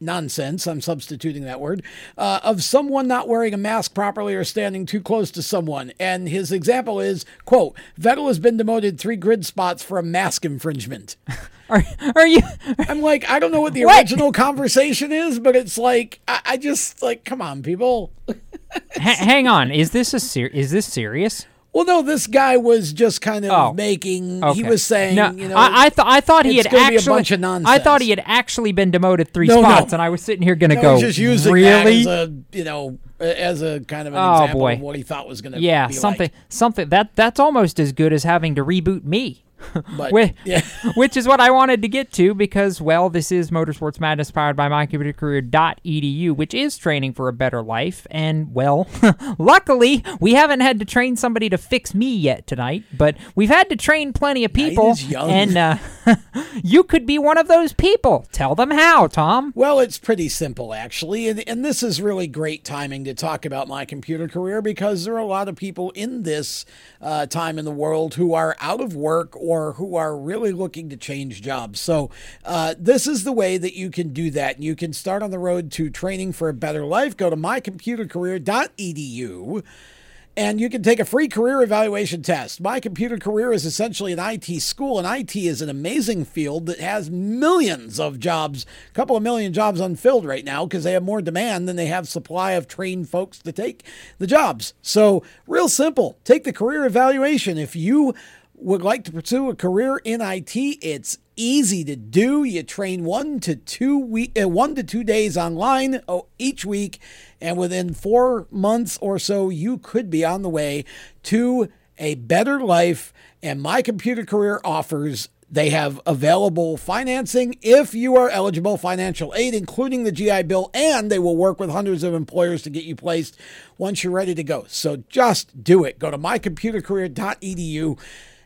nonsense. I'm substituting that word uh, of someone not wearing a mask properly or standing too close to someone. And his example is quote Vettel has been demoted three grid spots for a mask infringement. Are, are you? I'm like, I don't know what the What? original conversation is, but it's like, I, I just like, come on, people. Ha- hang on, is this a ser- is this serious? Well, no, this guy was just kind of Oh. making. He was saying, No, you know, I, I, th- I thought he had actually. a bunch of nonsense. I thought he had actually been demoted three No, no. spots, and I was sitting here going to No, go. just using really? that as a, you know, as a kind of an Oh, example boy. of what he thought was going to. yeah, be something, Like. something that that's almost as good as having to reboot me. But, which, yeah. which is what I wanted to get to because, well, this is Motorsports Madness powered by mycomputercareer.edu, which is training for a better life. And, well, luckily, we haven't had to train somebody to fix me yet tonight, but we've had to train plenty of people. And uh, you could be one of those people. Tell them how, Tom. Well, it's pretty simple, actually. And, and this is really great timing to talk about my computer career because there are a lot of people in this uh, time in the world who are out of work or who are really looking to change jobs. So, uh, this is the way that you can do that. You can start on the road to training for a better life. Go to mycomputercareer.edu. And you can take a free career evaluation test. My Computer Career is essentially an IT school, and IT is an amazing field that has millions of jobs, a couple of million jobs unfilled right now because they have more demand than they have supply of trained folks to take the jobs. So, real simple take the career evaluation. If you would like to pursue a career in IT, it's easy to do. You train one to two week, uh, one to two days online oh, each week, and within four months or so, you could be on the way to a better life. And my computer career offers. They have available financing if you are eligible, financial aid, including the GI Bill, and they will work with hundreds of employers to get you placed once you're ready to go. So just do it. Go to mycomputercareer.edu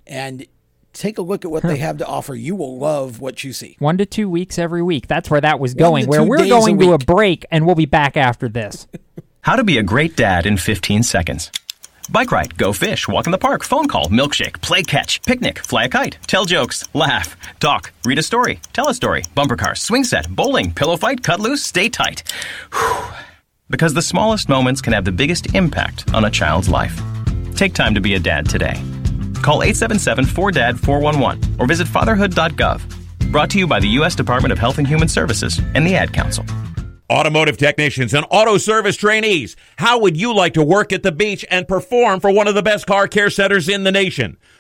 and take a look at what they have to offer. You will love what you see. One to two weeks every week. That's where that was going. Where we're days a going to a break, and we'll be back after this. How to be a great dad in 15 seconds. Bike ride, go fish, walk in the park, phone call, milkshake, play catch, picnic, fly a kite, tell jokes, laugh, talk, read a story, tell a story, bumper car, swing set, bowling, pillow fight, cut loose, stay tight. Whew. Because the smallest moments can have the biggest impact on a child's life. Take time to be a dad today. Call 877-4DAD-411 or visit fatherhood.gov. Brought to you by the U.S. Department of Health and Human Services and the Ad Council. Automotive technicians and auto service trainees, how would you like to work at the beach and perform for one of the best car care centers in the nation?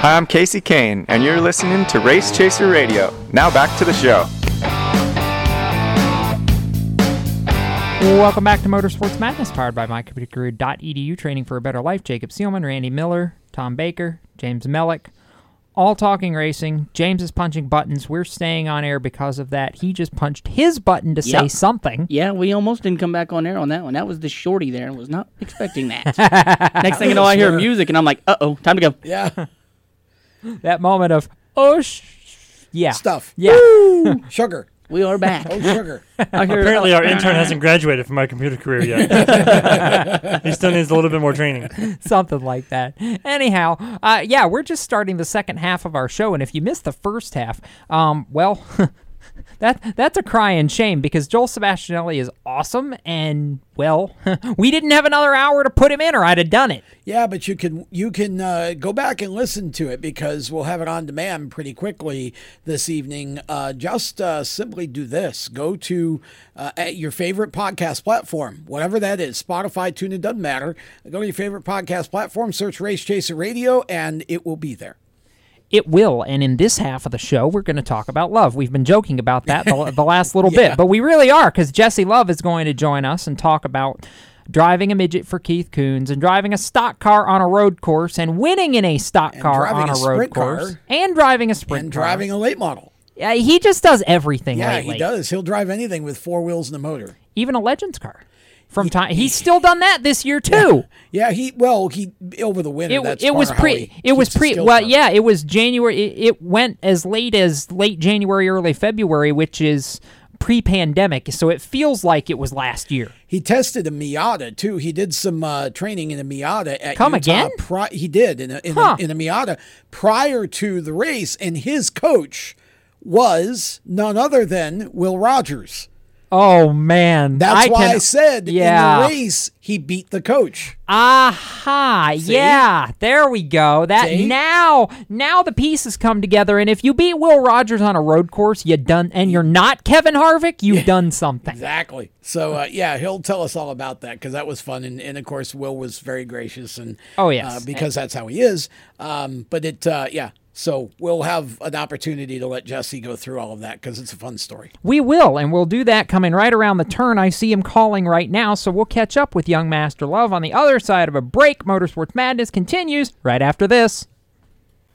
Hi, I'm Casey Kane, and you're listening to Race Chaser Radio. Now back to the show. Welcome back to Motorsports Madness, powered by mycomputercareer.edu, training for a better life. Jacob Seelman, Randy Miller, Tom Baker, James Mellick, all talking racing. James is punching buttons. We're staying on air because of that. He just punched his button to say something. Yeah, we almost didn't come back on air on that one. That was the shorty there. I was not expecting that. Next thing you know, I hear music and I'm like, uh oh, time to go. Yeah. that moment of, oh, sh- yeah. Stuff. Yeah. Sugar. We are back. Oh, sugar. Apparently, our intern hasn't graduated from my computer career yet. he still needs a little bit more training. Something like that. Anyhow, uh, yeah, we're just starting the second half of our show, and if you missed the first half, um, well, that that's a crying shame because Joel Sebastianelli is awesome, and well, we didn't have another hour to put him in, or I'd have done it. Yeah, but you can you can uh, go back and listen to it because we'll have it on demand pretty quickly this evening. Uh, just uh, simply do this: go to uh, at your favorite podcast platform, whatever that is, Spotify, TuneIn, doesn't matter. Go to your favorite podcast platform, search Race Chaser Radio, and it will be there. It will, and in this half of the show, we're going to talk about love. We've been joking about that the, the last little Yeah. bit, but we really are because Jesse Love is going to join us and talk about driving a midget for Keith Kunz and driving a stock car on a road course and winning in a stock car on a a, road sprint car. course and driving a sprint and car. driving a late model. Yeah, he just does everything Yeah, lately. he does. He'll drive anything with four wheels and a motor. Even a Legends car. From time, he's still done that this year too. Yeah, he well he over the winter. It, it was part of how pre. It was pre. Well, yeah, it was January. It, it went as late as late January, early February, which is pre-pandemic. So it feels like it was last year. He tested a Miata too. He did some uh, training in a Miata at Come Utah again? Pri- he did in a, in, Huh. a, in a Miata prior to the race, and his coach was none other than Will Rodgers. Oh man, That's I why can- I said yeah. in the race he beat the coach. Aha! See? Yeah, there we go. That See? now, now the pieces come together. And if you beat Will Rodgers on a road course, you done, and you're not Kevin Harvick, you've done something. Exactly. So uh, yeah, he'll tell us all about that because that was fun, and, and of course Will was very gracious and Oh, yes. uh, because that's how he is. Um, but it uh, yeah, So we'll have an opportunity to let Jesse go through all of that because it's a fun story. We will, and we'll do that coming right around the turn. I see him calling right now, so we'll catch up with young Master Love on the other side of a break. Motorsports Madness continues right after this.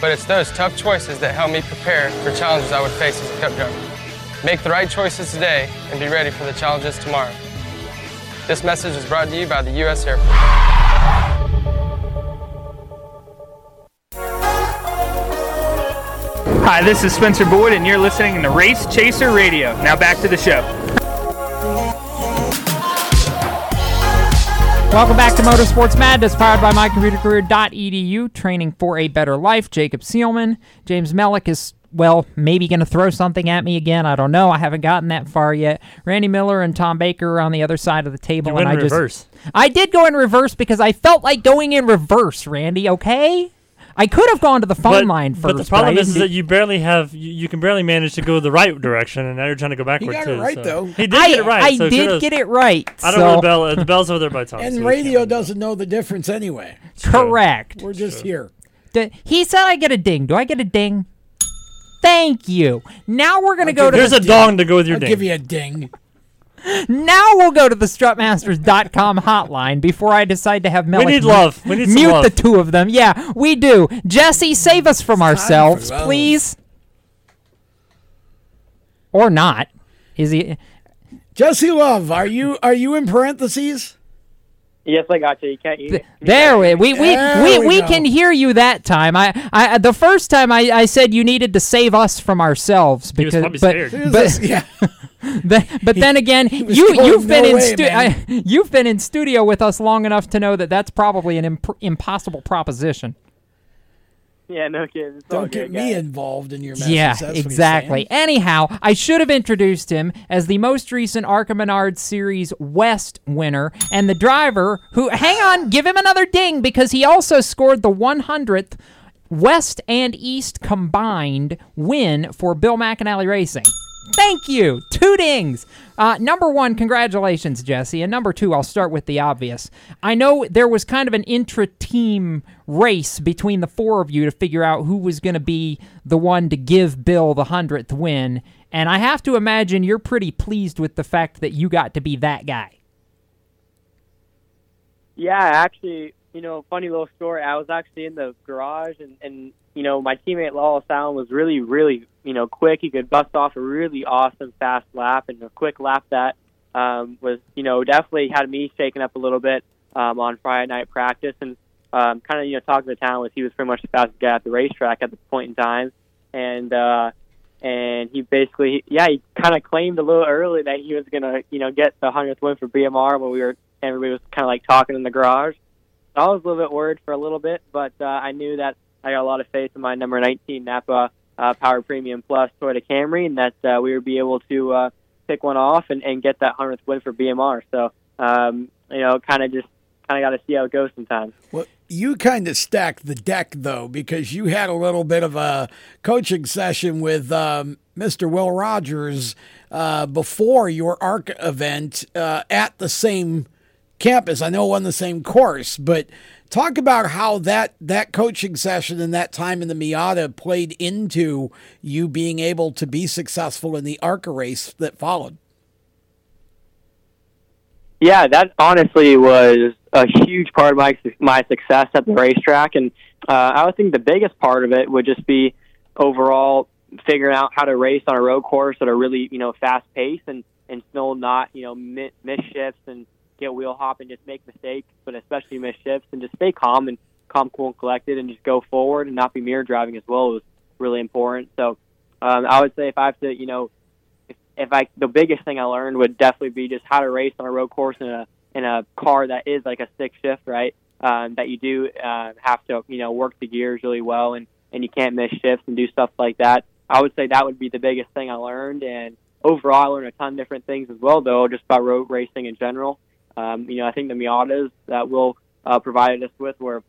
But it's those tough choices that help me prepare for challenges I would face as a cup driver. Make the right choices today and be ready for the challenges tomorrow. This message is brought to you by the U.S. Air Force. Hi, this is Spencer Boyd, and you're listening to Race Chaser Radio. Now back to the show. Welcome back to Motorsports Madness, powered by mycomputercareer.edu, training for a better life. Jacob Seelman, James Mellick is, well, maybe going to throw something at me again. I don't know. I haven't gotten that far yet. Randy Miller and Tom Baker are on the other side of the table. And I reverse. just. I did go in reverse because I felt like going in reverse, Randy, okay? I could have gone to the phone But, line first. but the problem I is, is that you barely have you, you can barely manage to go the right direction, and now you're trying to go backward got too. it right, so. though. He did I- get it right. I so did kudos. get it right, I don't know so- the bell. uh, The bell's over there by Tom. And so radio doesn't know the difference anyway. Correct. We're just here. D- He said I get a ding. Do I get a ding? Thank you. Now we're gonna go to There's the a dong to go with your I'll ding. give you a ding. Now we'll go to the strutmasters.com hotline before I decide to have We need love. We need some mute love. the two of them. Yeah, we do. Jesse, save us from ourselves, please. Or not. Is he Jesse Love, are you are you in parentheses? Yes, I got you. You can't. You, there we we we, There we, we we can hear you that time. I, I the first time I, I said you needed to save us from ourselves He was because probably but, scared. but yeah. But, but then again, you you've been no in way, stu- I, you've been in studio with us long enough to know that that's probably an imp- impossible proposition. Yeah, no kidding. Don't get me guys. involved in your mess. yeah, exactly. Anyhow, I should have introduced him as the most recent Arca Menard Series West winner and the driver who, hang on, give him another ding because he also scored the 100th West and East combined win for Bill McAnally Racing. Thank you. Two dings. Uh, number one, congratulations, Jesse. And number two, I'll start with the obvious. I know there was kind of an intra team race between the four of you to figure out who was going to be the one to give Bill the 100th win. And I have to imagine you're pretty pleased with the fact that you got to be that guy. Yeah, actually, you know, funny little story. I was actually in the garage, and, and you know, my teammate Lawless Alan was really, really, you know, quick. He could bust off a really awesome fast lap, and a quick lap that um, was, you know, definitely had me shaken up a little bit um, on Friday night practice, and um, kind of, you know, talking to the town was he was pretty much the fastest guy at the racetrack at the point in time, and uh, and he basically, yeah, he kind of claimed a little early that he was gonna, you know, get the hundredth win for BMR when we were everybody was kind of like talking in the garage. I was a little bit worried for a little bit, but uh, I knew that I got a lot of faith in my number 19 Napa uh, Power Premium Plus Toyota Camry, and that uh, we would be able to uh, pick one off and, and get that hundredth win for BMR. So, um, you know, kind of just kind of got to see how it goes sometimes. You kind of stacked the deck though, because you had a little bit of a coaching session with um, Mr. Will Rodgers uh, before your ARC event uh, at the same campus. I know on the same course, but talk about how that that coaching session and that time in the Miata played into you being able to be successful in the ARCA race that followed. Yeah, that honestly was a huge part of my my success at the racetrack, and uh, I would think the biggest part of it would just be overall figuring out how to race on a road course at a really you know fast pace and and still not you know miss shifts and get wheel hop and just make mistakes, but especially miss shifts and just stay calm and calm, cool, and collected, and just go forward and not be mirror driving as well was really important. So um, I would say if I have to, you know, if, if I the biggest thing I learned would definitely be just how to race on a road course in a in a car that is like a stick shift, right? Um, that you do uh, have to, you know, work the gears really well and and you can't miss shifts and do stuff like that. I would say that would be the biggest thing I learned and overall I learned a ton of different things as well though just about road racing in general um, you know, I think the Miatas that Will uh, provided us with were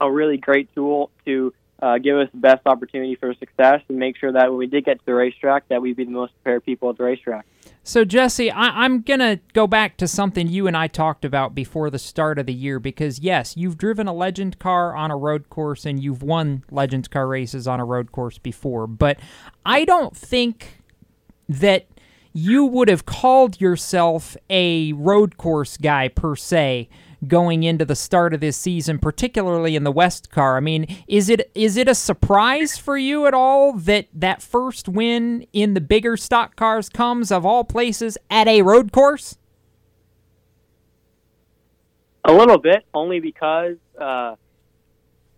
a really great tool to uh, give us the best opportunity for success and make sure that when we did get to the racetrack, that we'd be the most prepared people at the racetrack. So, Jesse, I, am going to go back to something you and I talked about before the start of the year because, yes, you've driven a legend car on a road course and you've won legends car races on a road course before, but I don't think that you would have called yourself a road course guy per se going into the start of this season, particularly in the West car. I mean, is it is it a surprise for you at all that that first win in the bigger stock cars comes of all places at a road course? A little bit, only because uh,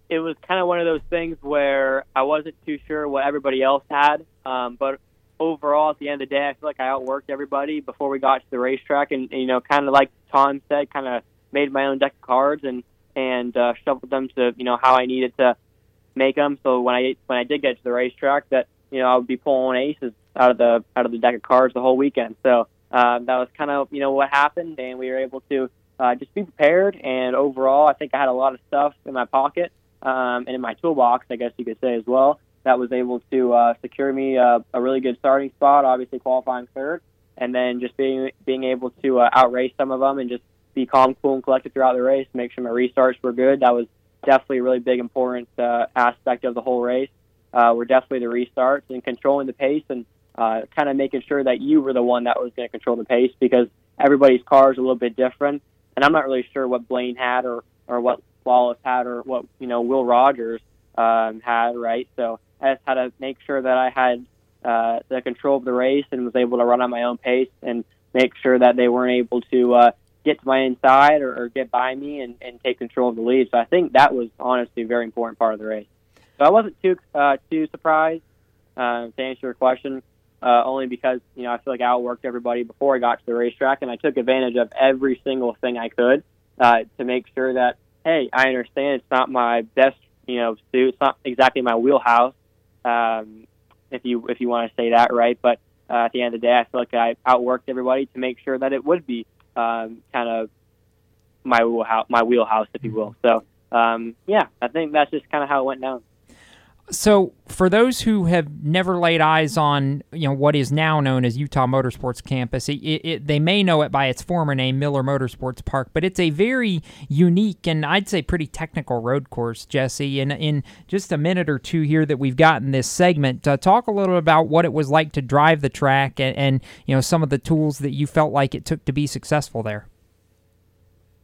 it was kind of one of those things where I wasn't too sure what everybody else had, um, but overall, at the end of the day, I feel like I outworked everybody before we got to the racetrack, and, you know, kind of like Tom said, kind of made my own deck of cards and and uh, shuffled them to you know how I needed to make them. So when I when I did get to the racetrack, that you know I would be pulling aces out of the out of the deck of cards the whole weekend. So um, that was kind of you know what happened, and we were able to uh, just be prepared. And overall, I think I had a lot of stuff in my pocket um, and in my toolbox, I guess you could say as well, that was able to uh, secure me uh, a really good starting spot. Obviously, qualifying third, and then just being being able to uh, outrace some of them and just be calm, cool, and collected throughout the race. Make sure my restarts were good. That was definitely a really big, important uh, aspect of the whole race. Uh, were definitely the restarts and controlling the pace and uh, kind of making sure that you were the one that was going to control the pace because everybody's car is a little bit different. And I'm not really sure what Blaine had or or what Wallace had or what you know Will Rodgers um, had, right? So Had to make sure that I had uh, the control of the race and was able to run at my own pace and make sure that they weren't able to uh, get to my inside or, or get by me and, and take control of the lead. So I think that was honestly a very important part of the race. So I wasn't too uh, too surprised uh, to answer your question, uh, only because you know I feel like I outworked everybody before I got to the racetrack, and I took advantage of every single thing I could uh, to make sure that hey, I understand it's not my best you know suit, it's not exactly my wheelhouse, um, if you if you want to say that right. But uh, at the end of the day, I feel like I outworked everybody to make sure that it would be um, kind of my wheelhouse, my wheelhouse, if you will. So um, yeah, I think that's just kind of how it went down. So, for those who have never laid eyes on, you know, what is now known as Utah Motorsports Campus, it, it, they may know it by its former name, Miller Motorsports Park, but it's a very unique and I'd say pretty technical road course, Jesse. And in just a minute or two here that we've gotten this segment, uh, talk a little about what it was like to drive the track and, and, you know, some of the tools that you felt like it took to be successful there.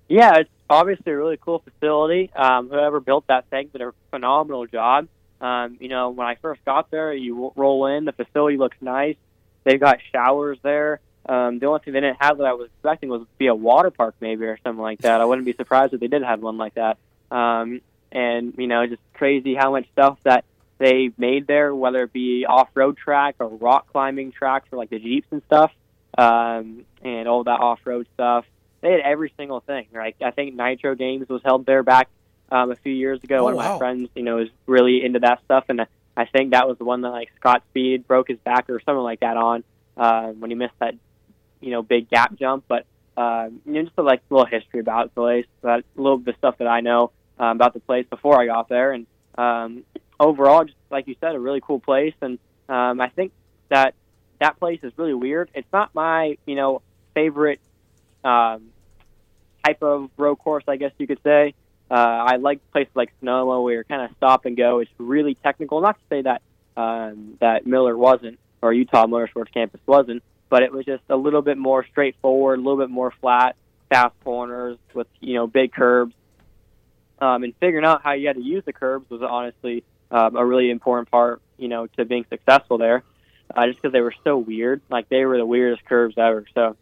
Yeah, it's obviously a really cool facility. Um, whoever built that thing did a phenomenal job. Um, you know, when I first got there, you roll in, the facility looks nice. They've got showers there. Um, the only thing they didn't have that I was expecting was be a water park maybe or something like that. I wouldn't be surprised if they did have one like that. Um, and you know, just crazy how much stuff that they made there, whether it be off-road track or rock climbing tracks for like the jeeps and stuff, um, and all that off-road stuff. They had every single thing. Right? I think Nitro Games was held there back um, a few years ago. Oh, One of wow. my friends, you know, is really into that stuff, and I think that was the one that like Scott Speed broke his back or something like that on uh, when he missed that, you know, big gap jump. But uh, you know, just a, like little history about the place, about a little bit of stuff that I know um, about the place before I got there, and um, overall, just like you said, a really cool place. And um, I think that that place is really weird. It's not my, you know, favorite um, type of road course, I guess you could say. Uh, I like places like Sonoma where you're kind of stop and go. It's really technical. Not to say that um, that Miller wasn't or Utah Motorsports Campus wasn't, but it was just a little bit more straightforward, a little bit more flat, fast corners with you know big curbs. Um, and figuring out how you had to use the curbs was honestly um, a really important part, you know, to being successful there. Uh, just because they were so weird, like they were the weirdest curves ever. So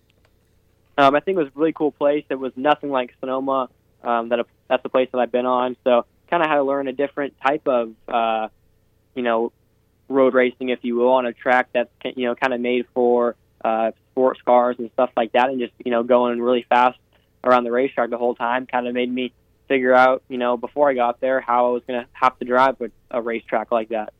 um, I think it was a really cool place. It was nothing like Sonoma. Um, that that's the place that I've been on. So kind of had to learn a different type of, uh, you know, road racing, if you will, on a track that's you know kind of made for uh, sports cars and stuff like that, and just you know going really fast around the racetrack the whole time kind of made me figure out, you know, before I got there how I was going to have to drive with a racetrack like that.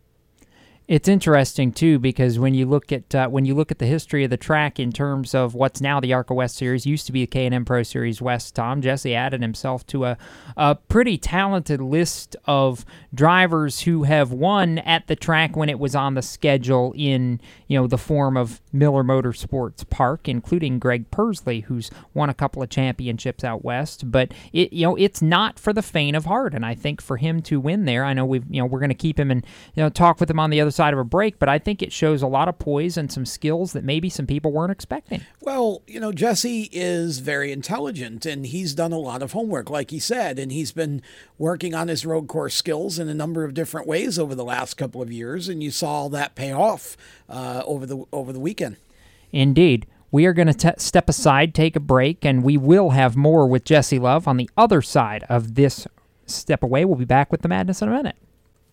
It's interesting too because when you look at uh, when you look at the history of the track in terms of what's now the ARCA West Series, used to be the K and M Pro Series West. Tom Jesse added himself to a a pretty talented list of drivers who have won at the track when it was on the schedule in you know the form of Miller Motorsports Park, including Greg Pursley, who's won a couple of championships out west. But it you know it's not for the faint of heart, and I think for him to win there, I know we've you know we're going to keep him and you know talk with him on the other side of a break, but I think it shows a lot of poise and some skills that maybe some people weren't expecting. Well, you know, Jesse is very intelligent and he's done a lot of homework, like he said, and he's been working on his road course skills in a number of different ways over the last couple of years, and you saw all that pay off uh, over the over the weekend. Indeed. We are going to step aside, take a break, and we will have more with Jesse Love on the other side of this step away. We'll be back with the madness in a minute.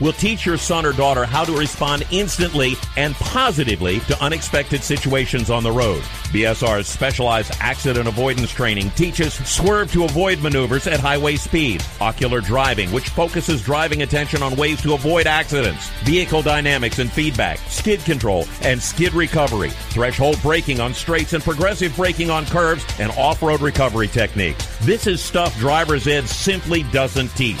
will teach your son or daughter how to respond instantly and positively to unexpected situations on the road. BSR's specialized accident avoidance training teaches swerve to avoid maneuvers at highway speed, ocular driving, which focuses driving attention on ways to avoid accidents, vehicle dynamics and feedback, skid control, and skid recovery, threshold braking on straights and progressive braking on curves, and off-road recovery techniques. This is stuff driver's ed simply doesn't teach.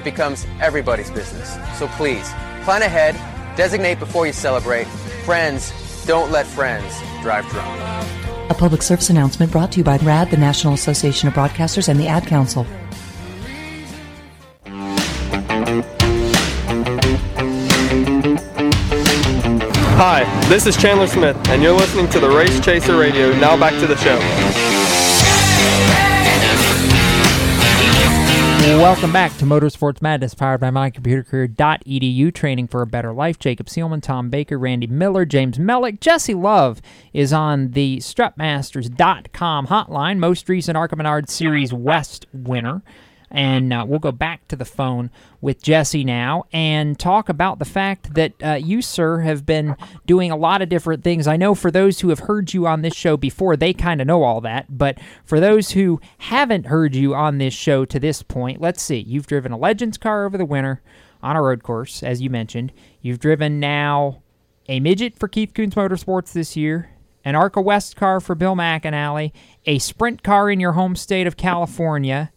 it becomes everybody's business. So please, plan ahead, designate before you celebrate. Friends, don't let friends drive drunk. A public service announcement brought to you by RAD, the National Association of Broadcasters, and the Ad Council. Hi, this is Chandler Smith, and you're listening to the Race Chaser Radio. Now back to the show. Welcome back to Motorsports Madness, powered by mycomputercareer.edu. Training for a better life. Jacob Seelman, Tom Baker, Randy Miller, James Mellick, Jesse Love is on the Strutmasters.com hotline. Most recent ARCA Menard Series West winner. And uh, we'll go back to the phone with Jesse now and talk about the fact that uh, you, sir, have been doing a lot of different things. I know for those who have heard you on this show before, they kind of know all that. But for those who haven't heard you on this show to this point, let's see. You've driven a Legends car over the winter on a road course, as you mentioned. You've driven now a midget for Keith Kunz Motorsports this year, an ARCA West car for Bill McAnally, a sprint car in your home state of California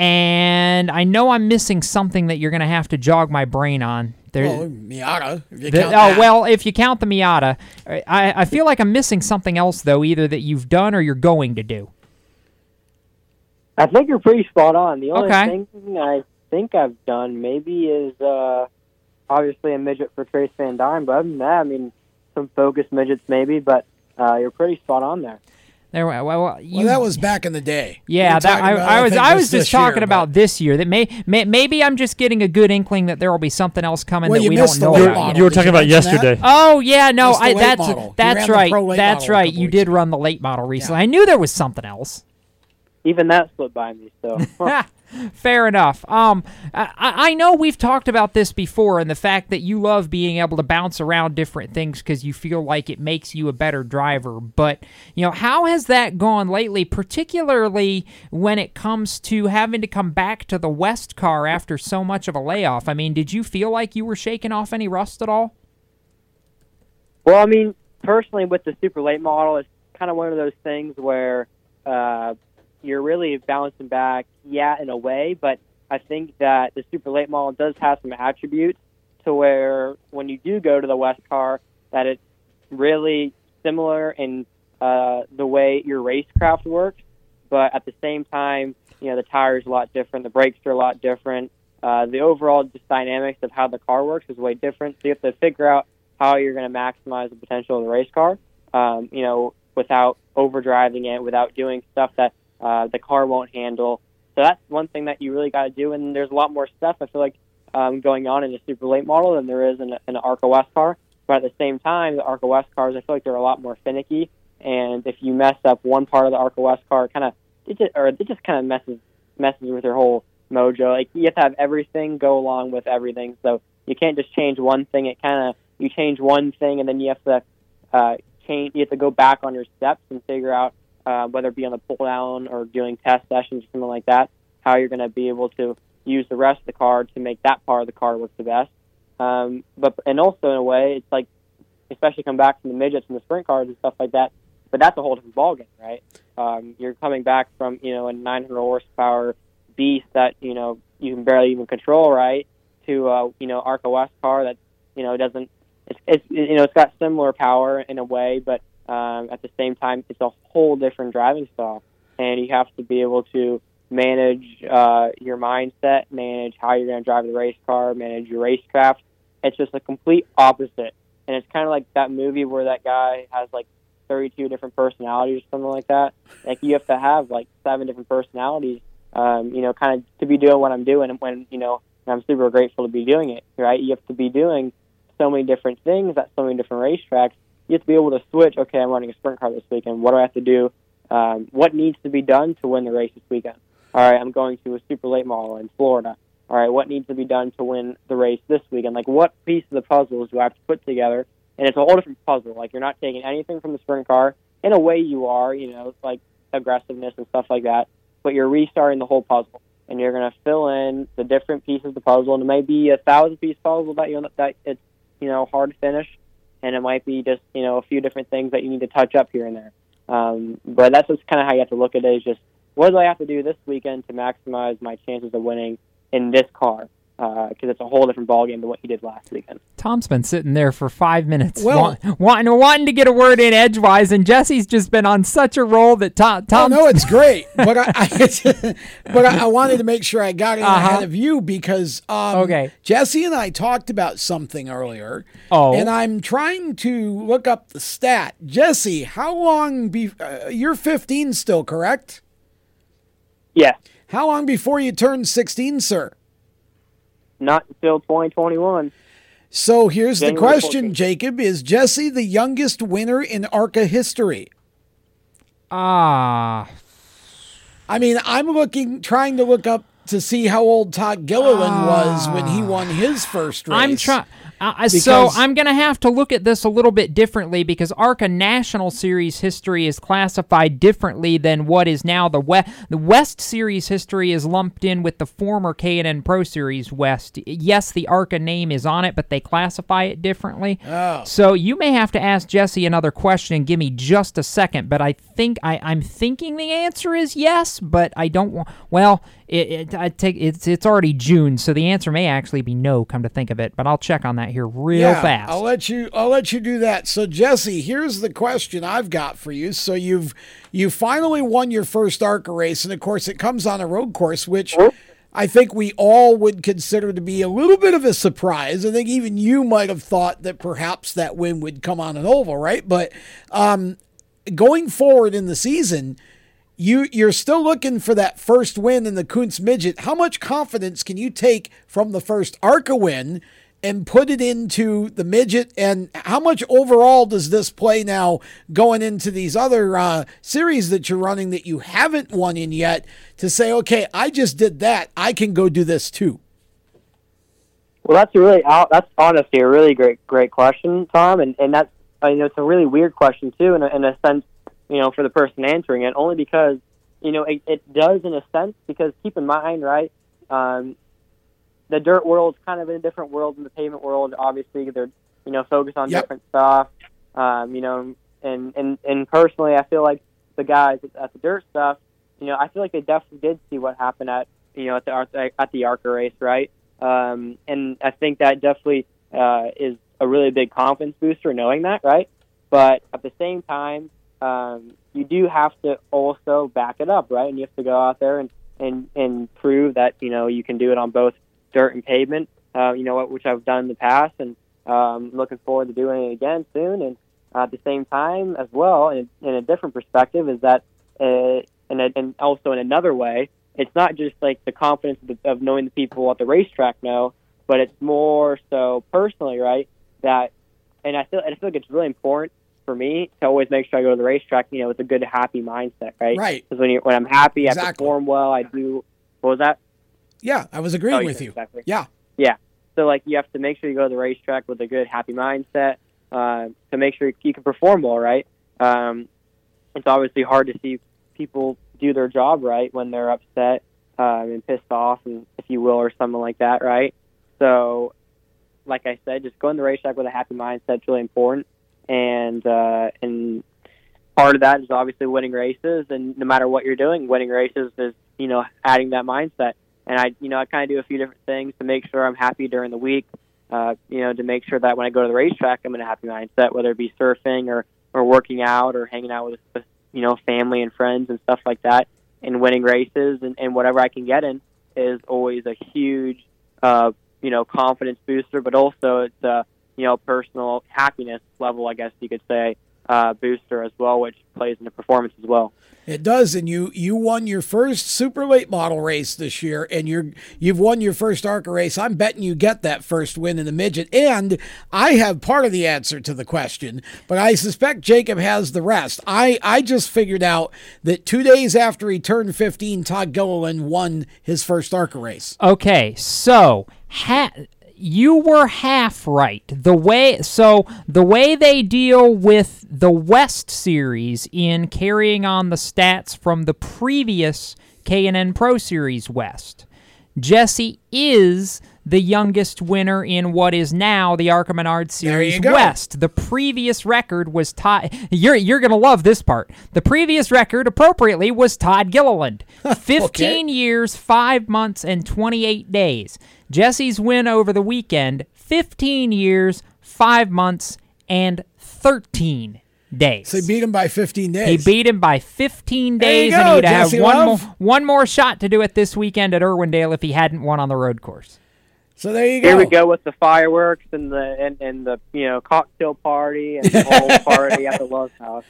and I know I'm missing something that you're going to have to jog my brain on. There, Well, Miata. If you the- count oh that. well, if you count the Miata, I, I feel like I'm missing something else though, either that you've done or you're going to do. I think you're pretty spot on. The only Okay. thing I think I've done maybe is uh, obviously a midget for Trace Van Dyne, but other than that, I mean, some focus midgets maybe, but uh, you're pretty spot on there. There, well, well, you, Well, that was back in the day. Yeah, that, I, about, I was think, I was just talking year, about this year. That may, may maybe I'm just getting a good inkling that there will be something else coming Well, that we don't know about. model. You were Did talking you about mention that? yesterday. Oh yeah, no, I that's model. That's right. That's right. You did run the late model recently. I knew there was something else. Even that slipped by me, so. Fair enough. Um, I, I know we've talked about this before, and the fact that you love being able to bounce around different things because you feel like it makes you a better driver. But you know, how has that gone lately? Particularly when it comes to having to come back to the West car after so much of a layoff. I mean, did you feel like you were shaking off any rust at all? Well, I mean, personally, with the super late model, it's kind of one of those things where uh, you're really bouncing back, yeah, in a way, but I think that the super late model does have some attributes to where when you do go to the West car, that it's really similar in uh, the way your racecraft works, but at the same time, you know, the tires a lot different, the brakes are a lot different. Uh, the overall just dynamics of how the car works is way different. So you have to figure out how you're going to maximize the potential of the race car, um, you know, without overdriving it, without doing stuff that uh, the car won't handle. So that's one thing that you really got to do. And there's a lot more stuff I feel like um, going on in a super late model than there is in, in an Arca West car. But at the same time, the Arca West cars, I feel like they're a lot more finicky. And if you mess up one part of the Arca West car, kind of it just or it just kind of messes messes with your whole mojo. Like you have to have everything go along with everything. So you can't just change one thing. It kind of you change one thing and then you have to uh, change. You have to go back on your steps and figure out uh, whether it be on the pull down or doing test sessions or something like that, how you're going to be able to use the rest of the car to make that part of the car work the best. Um, but and also in a way, it's like especially come back from the midgets and the sprint cars and stuff like that. But that's a whole different ballgame, right? Um, you're coming back from you know a 900 horsepower beast that you know you can barely even control, right? To uh, you know Arca West car that you know doesn't. It's, it's you know it's got similar power in a way, but um, at the same time it's a whole different driving style, and you have to be able to manage uh, your mindset, manage how you're going to drive the race car, manage your racecraft. It's just a complete opposite. And it's kind of like that movie where that guy has like 32 different personalities or something like that. Like you have to have like seven different personalities, um, you know, kind of to be doing what I'm doing. And when, you know, I'm super grateful to be doing it, right? You have to be doing so many different things at so many different racetracks. You have to be able to switch, okay, I'm running a sprint car this weekend. What do I have to do? Um, what needs to be done to win the race this weekend? All right, I'm going to a super late model in Florida. All right, what needs to be done to win the race this weekend? Like, what piece of the puzzles do I have to put together? And it's a whole different puzzle. Like, you're not taking anything from the sprint car. In a way, you are, you know, like aggressiveness and stuff like that. But you're restarting the whole puzzle, and you're going to fill in the different pieces of the puzzle. And it may be a thousand piece puzzle that you that it's you know hard to finish, and it might be just you know a few different things that you need to touch up here and there. Um, but that's just kind of how you have to look at it. Is just what do I have to do this weekend to maximize my chances of winning in this car? Because uh, it's a whole different ballgame than what you did last weekend. Tom's been sitting there for five minutes, Well- wa- wanting wanting to get a word in edgewise, and Jesse's just been on such a roll that Tom. Oh no, it's great, but I, I but I, I wanted to make sure I got it Uh-huh. ahead of you because um, Okay. Jesse and I talked about something earlier. Oh. and I'm trying to look up the stat. Jesse, how long? Be uh, you're 15 still, correct? Yeah. How long before you turn 16, sir? Not until 2021. So here's the January question, Jacob: Is Jesse the youngest winner in ARCA history? Ah. I mean, I'm looking, trying to look up to see how old Todd Gilliland was when he won his first race. Ah. I'm trying. Uh, so I'm going to have to look at this a little bit differently because ARCA National Series history is classified differently than what is now the West. The West Series history is lumped in with the former K&N Pro Series West. Yes, the ARCA name is on it, but they classify it differently. Oh. So you may have to ask Jesse another question and give me just a second. But I think I, I'm thinking the answer is yes, but I don't want. Well, it, it I take it's it's already June, so the answer may actually be no. Come to think of it, but I'll check on that here real yeah, fast. I'll let you. I'll let you do that. So Jesse, here's the question I've got for you. So you've you finally won your first ARCA race, and of course it comes on a road course, which. I think we all would consider to be a little bit of a surprise. I think even you might have thought that perhaps that win would come on an oval, right? But um, going forward in the season, you you're still looking for that first win in the Kunz midget. How much confidence can you take from the first ARCA win and put it into the midget? And how much overall does this play now going into these other uh, series that you're running that you haven't won in yet? To say, okay, I just did that. I can go do this too. Well, that's a really that's honestly a really great great question, Tom, and and that's you know it's a really weird question too, in a, in a sense, you know, for the person answering it, only because you know it, it does in a sense because keep in mind, right, um, the dirt world's kind of in a different world than the pavement world. Obviously, they're you know focused on Yep. different stuff, um, you know, and and and personally, I feel like the guys at, at the dirt stuff, you know, I feel like they definitely did see what happened at you know at the at the ARCA race, right? Um, and I think that definitely uh, is a really big confidence booster knowing that, right? But at the same time, um, you do have to also back it up, right? And you have to go out there and, and, and prove that, you know, you can do it on both dirt and pavement, uh, you know, what- which I've done in the past. And um, looking forward to doing it again soon. And uh, at the same time, as well, in, in a different perspective, is that, uh, and, and also in another way, it's not just like the confidence of, the, of knowing the people at the racetrack know, but it's more so personally, right? That, and I feel, I feel like it's really important for me to always make sure I go to the racetrack, you know, with a good, happy mindset, right? Right. Because when you when I'm happy, I perform well. I do. What was that? Yeah, I was agreeing Oh, with yeah, you. exactly. Yeah. Yeah. So like you have to make sure you go to the racetrack with a good, happy mindset uh, to make sure you can perform well, right? Um, it's obviously hard to see people do their job right when they're upset um, and pissed off, and if you will, or something like that, right? So, like I said, just going to the racetrack with a happy mindset is really important, and uh, and part of that is obviously winning races, and no matter what you're doing, winning races is you know adding that mindset. And I, you know, I kind of do a few different things to make sure I'm happy during the week. Uh, you know, to make sure that when I go to the racetrack, I'm in a happy mindset, whether it be surfing or or working out or hanging out with, you know family and friends and stuff like that. and winning races and, and whatever I can get in is always a huge, uh, you know, confidence booster, but also it's a, you know, personal happiness level, I guess you could say, uh, booster as well, which plays into performance as well. It does, and you you won your first super late model race this year, and you're you've won your first ARCA race. I'm betting you get that first win in the midget, and I have part of the answer to the question, but I suspect Jacob has the rest. I I just figured out that two days after he turned 15, Todd Gilliland won his first ARCA race. Okay, so ha- you were half right. The way so the way they deal with the West series in carrying on the stats from the previous K&N Pro Series West. Jesse is the youngest winner in what is now the ARCA Menard Series. West. The previous record was Todd. You're you're gonna love this part. The previous record, appropriately, was Todd Gilliland. Fifteen years, five months, and twenty-eight days. Jesse's win over the weekend: fifteen years, five months, and thirteen days. So he beat him by 15 days. He beat him by 15 There you days, and he'd have one Love. more, one more shot to do it this weekend at Irwindale if he hadn't won on the road course. So there you go. Here we go with the fireworks and the and, and the you know cocktail party and the whole party at the Love's house.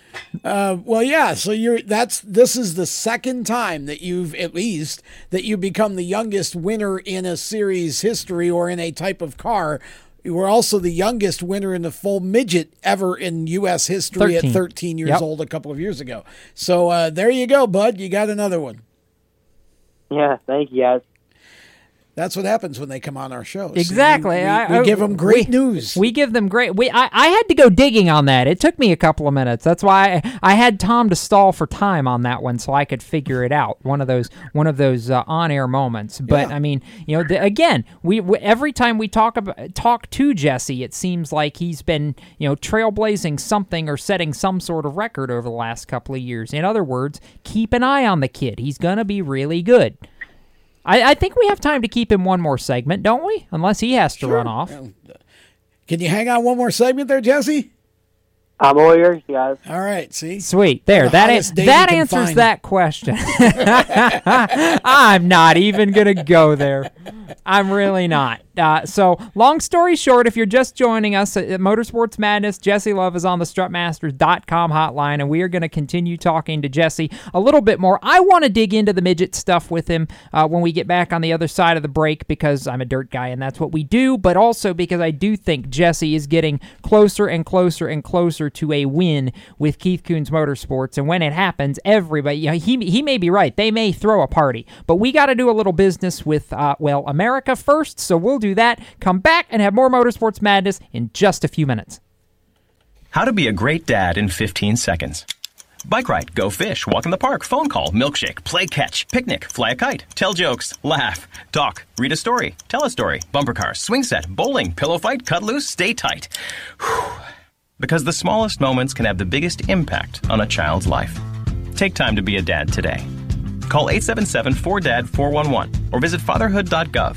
Uh, well, yeah. So you're that's this is the second time that you've at least that you become the youngest winner in a series history or in a type of car. You were also the youngest winner in the full midget ever in U.S. history 13. at 13 years Yep. old a couple of years ago. So uh, there you go, bud. You got another one. Yeah, thank you guys. That's what happens when they come on our shows. Exactly. We, we, I- we give them great we- news. We give them great. We I, I had to go digging on that. It took me a couple of minutes. That's why I, I had Tom to stall for time on that one, so I could figure it out. One of those one of those uh, on air moments. But Yeah. I mean, you know, the, again, we, we every time we talk about talk to Jesse, it seems like he's been you know trailblazing something or setting some sort of record over the last couple of years. In other words, keep an eye on the kid. He's gonna be really good. I, I think we have time to keep him one more segment, don't we? Unless he has to run off. Can you hang on one more segment there, Jesse? I'm all yours, guys. All right. See. Sweet. There. The That hottest an- date that answers find. that question. I'm not even going to go there. I'm really not. Uh, so, long story short, if you're just joining us at at Motorsports Madness, Jesse Love is on the strutmasters.com hotline, and we are going to continue talking to Jesse a little bit more. I want to dig into the midget stuff with him uh, when we get back on the other side of the break because I'm a dirt guy and that's what we do, but also because I do think Jesse is getting closer and closer and closer to a win with Keith Kunz Motorsports. And when it happens, everybody, you know, he, he may be right. They may throw a party, but we got to do a little business with, uh, well, America first. So we'll do that. Come back and have more Motorsports Madness in just a few minutes. How to be a great dad in 15 seconds. Bike ride, go fish, walk in the park, phone call, milkshake, play catch, picnic, fly a kite, tell jokes, laugh, talk, read a story, tell a story, bumper car, swing set, bowling, pillow fight, cut loose, stay tight. Whew. Because the smallest moments can have the biggest impact on a child's life. Take time to be a dad today. Call 877-4DAD-411 or visit fatherhood.gov.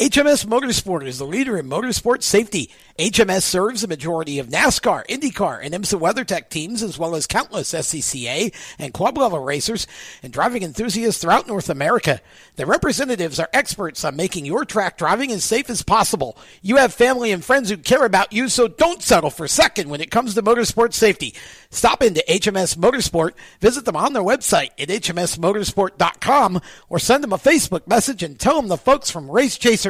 HMS Motorsport is the leader in motorsport safety. HMS serves the majority of NASCAR, IndyCar, and IMSA WeatherTech teams, as well as countless SCCA and club level racers and driving enthusiasts throughout North America. The representatives are experts on making your track driving as safe as possible. You have family and friends who care about you, so don't settle for second when it comes to motorsport safety. Stop into HMS Motorsport, visit them on their website at hmsmotorsport.com, or send them a Facebook message and tell them the folks from Race Chaser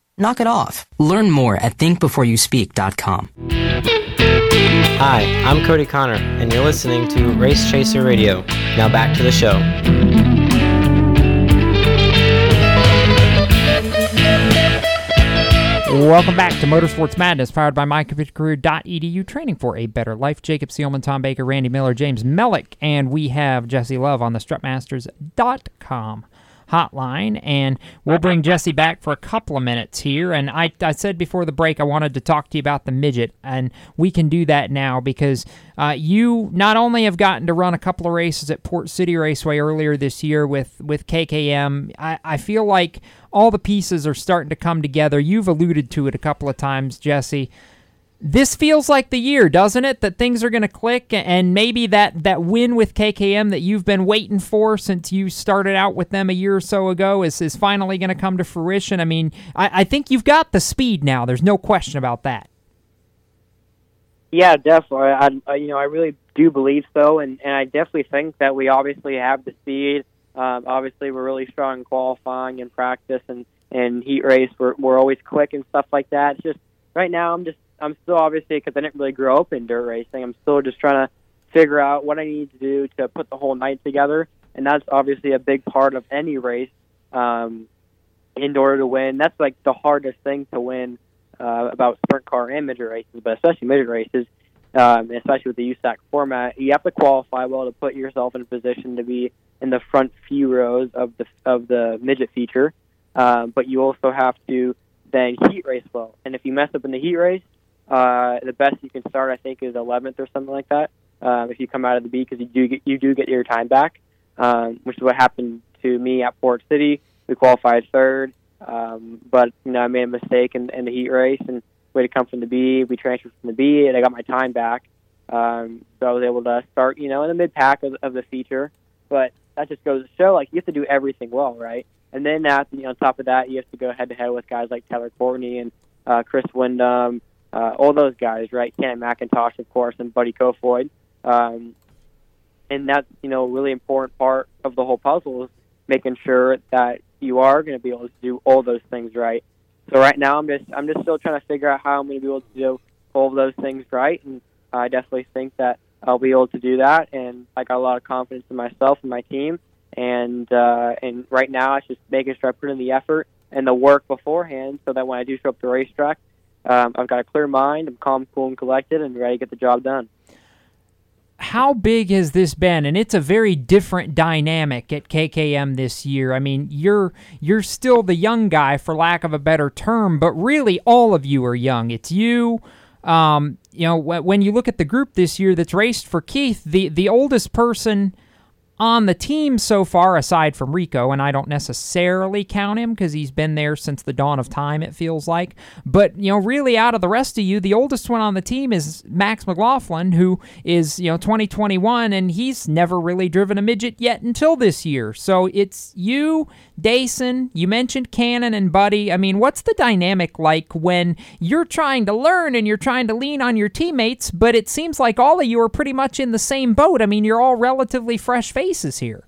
Knock it off. Learn more at thinkbeforeyouspeak.com. Hi, I'm Cody Connor, and you're listening to Race Chaser Radio. Now back to the show. Welcome back to Motorsports Madness, powered by mycomputercareer.edu, training for a better life. Jacob Seelman, Tom Baker, Randy Miller, James Mellick, and we have Jesse Love on the strutmasters.com hotline, and we'll bring Jesse back for a couple of minutes here. And I, I said before the break I wanted to talk to you about the midget, and we can do that now because uh, you not only have gotten to run a couple of races at Port City Raceway earlier this year with with KKM. I, I feel like all the pieces are starting to come together. You've alluded to it a couple of times, Jesse this feels like the year, doesn't it? That things are going to click, and maybe that that win with KKM that you've been waiting for since you started out with them a year or so ago is is finally going to come to fruition. I mean, I, I think you've got the speed now. There's no question about that. Yeah, definitely. I, I you know I really do believe so, and and I definitely think that we obviously have the speed. Um, obviously, we're really strong in qualifying and practice, and and heat race. We're we're always quick and stuff like that. It's just right now, I'm just I'm still obviously because I didn't really grow up in dirt racing. I'm still just trying to figure out what I need to do to put the whole night together, and that's obviously a big part of any race. Um, in order to win, that's like the hardest thing to win uh, about sprint car and midget races, but especially midget races, um, especially with the USAC format. You have to qualify well to put yourself in a position to be in the front few rows of the of the midget feature, um, but you also have to then heat race well. And if you mess up in the heat race, uh, the best you can start, I think, is 11th or something like that. Um, if you come out of the B, because you do get you do get your time back, um, which is what happened to me at Port City. We qualified third, um, but you know I made a mistake in, in the heat race and had to come from the B. We transferred from the B, and I got my time back. Um, so I was able to start, you know, in the mid pack of, of the feature. But that just goes to show, like, you have to do everything well, right? And then at, you know, on top of that, you have to go head to head with guys like Tyler Courtney and uh, Chris Windom, uh, all those guys, right? Cannon McIntosh, of course, and Buddy Kofoid. Um, and that's, you know, a really important part of the whole puzzle is making sure that you are going to be able to do all those things right. So right now, I'm just I'm just still trying to figure out how I'm going to be able to do all of those things right, and I definitely think that I'll be able to do that. And I got a lot of confidence in myself and my team. And uh, and right now, it's just making sure I put in the effort and the work beforehand, so that when I do show up the racetrack, um, I've got a clear mind, I'm calm, cool, and collected, and ready to get the job done. How big has this been? And it's a very different dynamic at KKM this year. I mean you're you're still the young guy for lack of a better term but really all of you are young. It's you um, you know when you look at the group this year that's raced for Keith the the oldest person on the team so far, aside from Rico, and I don't necessarily count him because he's been there since the dawn of time, it feels like. But, you know, really out of the rest of you, the oldest one on the team is Max McLaughlin, who is, you know, 2021, and he's never really driven a midget yet until this year. So it's you, Daison, you mentioned Cannon and Buddy. I mean, what's the dynamic like when you're trying to learn and you're trying to lean on your teammates, but it seems like all of you are pretty much in the same boat? I mean, you're all relatively fresh faces here.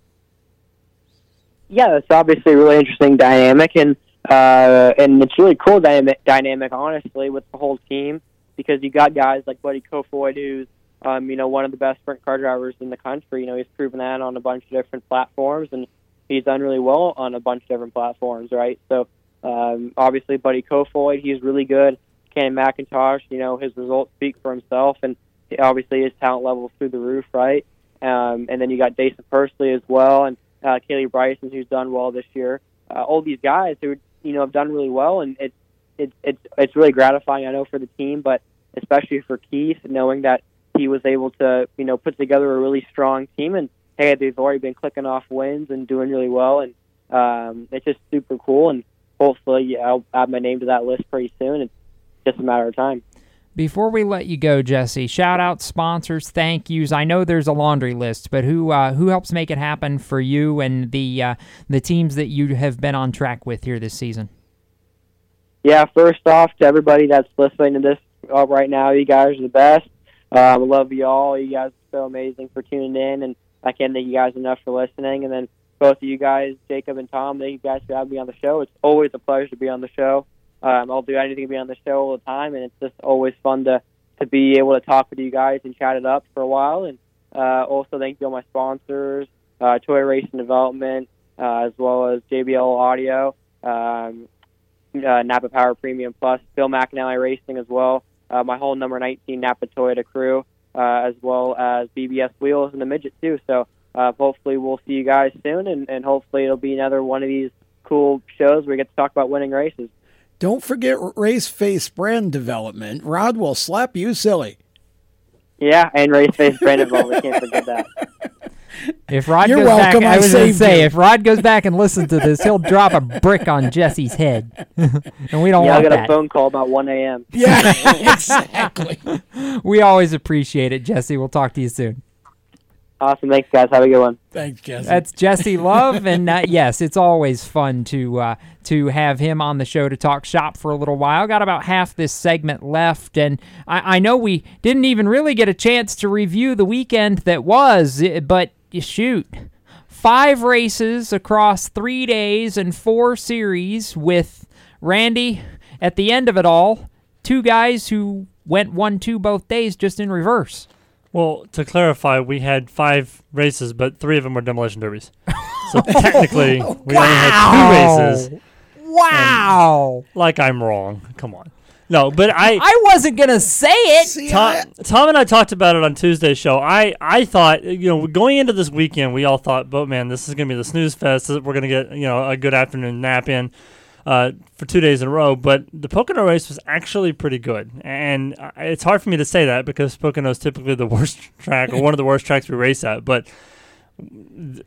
yeah, it's obviously a really interesting dynamic, and uh, and it's really cool dynamic, dynamic, honestly, with the whole team because you got guys like Buddy Kofoid, who's um, you know one of the best sprint car drivers in the country. You know, he's proven that on a bunch of different platforms, and he's done really well on a bunch of different platforms, right? So um, obviously, Buddy Kofoid, he's really good. Cannon McIntosh, you know, his results speak for himself, and obviously his talent level is through the roof, right? Um, and then you got Daison Pursley as well, and uh, Kaylee Bryson, who's done well this year. Uh, all these guys who you know have done really well, and it's it's it's it's really gratifying. I know for the team, but especially for Keith, knowing that he was able to you know put together a really strong team, and hey, they've already been clicking off wins and doing really well, and um, it's just super cool. And hopefully, yeah, I'll add my name to that list pretty soon. It's just a matter of time. Before we let you go, Jesse, shout out sponsors, thank yous. I know there's a laundry list, but who uh, who helps make it happen for you and the uh, the teams that you have been on track with here this season? Yeah, first off, to everybody that's listening to this uh, right now, you guys are the best. I love you all. You guys are so amazing for tuning in, and I can't thank you guys enough for listening. And then both of you guys, Jacob and Tom, thank you guys for having me on the show. It's always a pleasure to be on the show. Um, I'll do anything to be on the show all the time, and it's just always fun to to be able to talk with you guys and chat it up for a while. And uh, also thank you all my sponsors, uh, Toy Racing Development, uh, as well as JBL Audio, um, uh, Napa Power Premium Plus, Bill McAnally Racing as well, uh, my whole number 19 Napa Toyota crew, uh, as well as BBS Wheels and the Midget too. So uh, hopefully we'll see you guys soon, and, and hopefully it'll be another one of these cool shows where we get to talk about winning races. Don't forget Race Face brand development. Rod will slap you silly. Yeah, and Race Face brand development. Can't forget that. If Rod You're goes welcome, back, I I was going to say, you. if Rod goes back and listens to this, he'll drop a brick on Jesse's head, and we don't yeah, I want got that. a phone call about 1 a.m. Yeah, exactly. we always appreciate it, Jesse. We'll talk to you soon. Awesome. Thanks, guys. Have a good one. Thanks, Jesse. That's Jesse Love, and uh, yes, it's always fun to uh, to have him on the show to talk shop for a little while. Got about half this segment left, and I, I know we didn't even really get a chance to review the weekend that was, eh, but shoot, five races across three days and four series with Randy at the end of it all. Two guys who went one two both days just in reverse. Well, to clarify, we had five races, but three of them were demolition derbies. So technically, oh, we only had two races. Wow! Like I'm wrong. Come on. No, but I I wasn't gonna say it. Tom, Tom and I talked about it on Tuesday's show. I, I thought, you know, going into this weekend, we all thought, but man, this is going to be the snooze fest. We're going to get, you know, a good afternoon nap in uh, for two days in a row. But the Pocono race was actually pretty good. And uh, it's hard for me to say that because Pocono is typically the worst track or one of the worst tracks we race at. But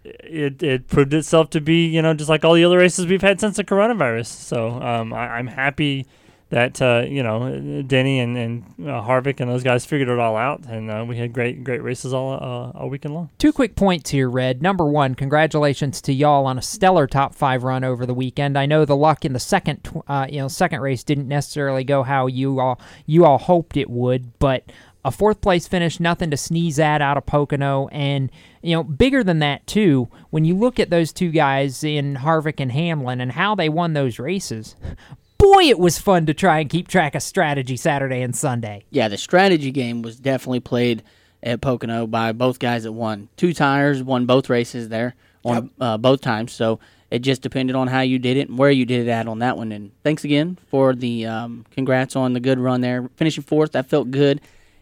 it, it proved itself to be, you know, just like all the other races we've had since the coronavirus. So um, I, I'm happy that uh, you know Denny and, and uh, Harvick and those guys figured it all out, and uh, we had great great races all uh, all weekend long. Two quick points here, Red. Number one, congratulations to y'all on a stellar top five run over the weekend. I know the luck in the second, uh, you know, second race didn't necessarily go how you all you all hoped it would, but a fourth place finish, nothing to sneeze at out of Pocono, and you know, bigger than that too. When you look at those two guys in Harvick and Hamlin and how they won those races. Boy, it was fun to try and keep track of strategy Saturday and Sunday. Yeah, the strategy game was definitely played at Pocono by both guys that won. Two tires, won both races there on uh, both times. So it just depended on how you did it and where you did it at on that one. And thanks again for the um, congrats on the good run there. Finishing fourth, that felt good.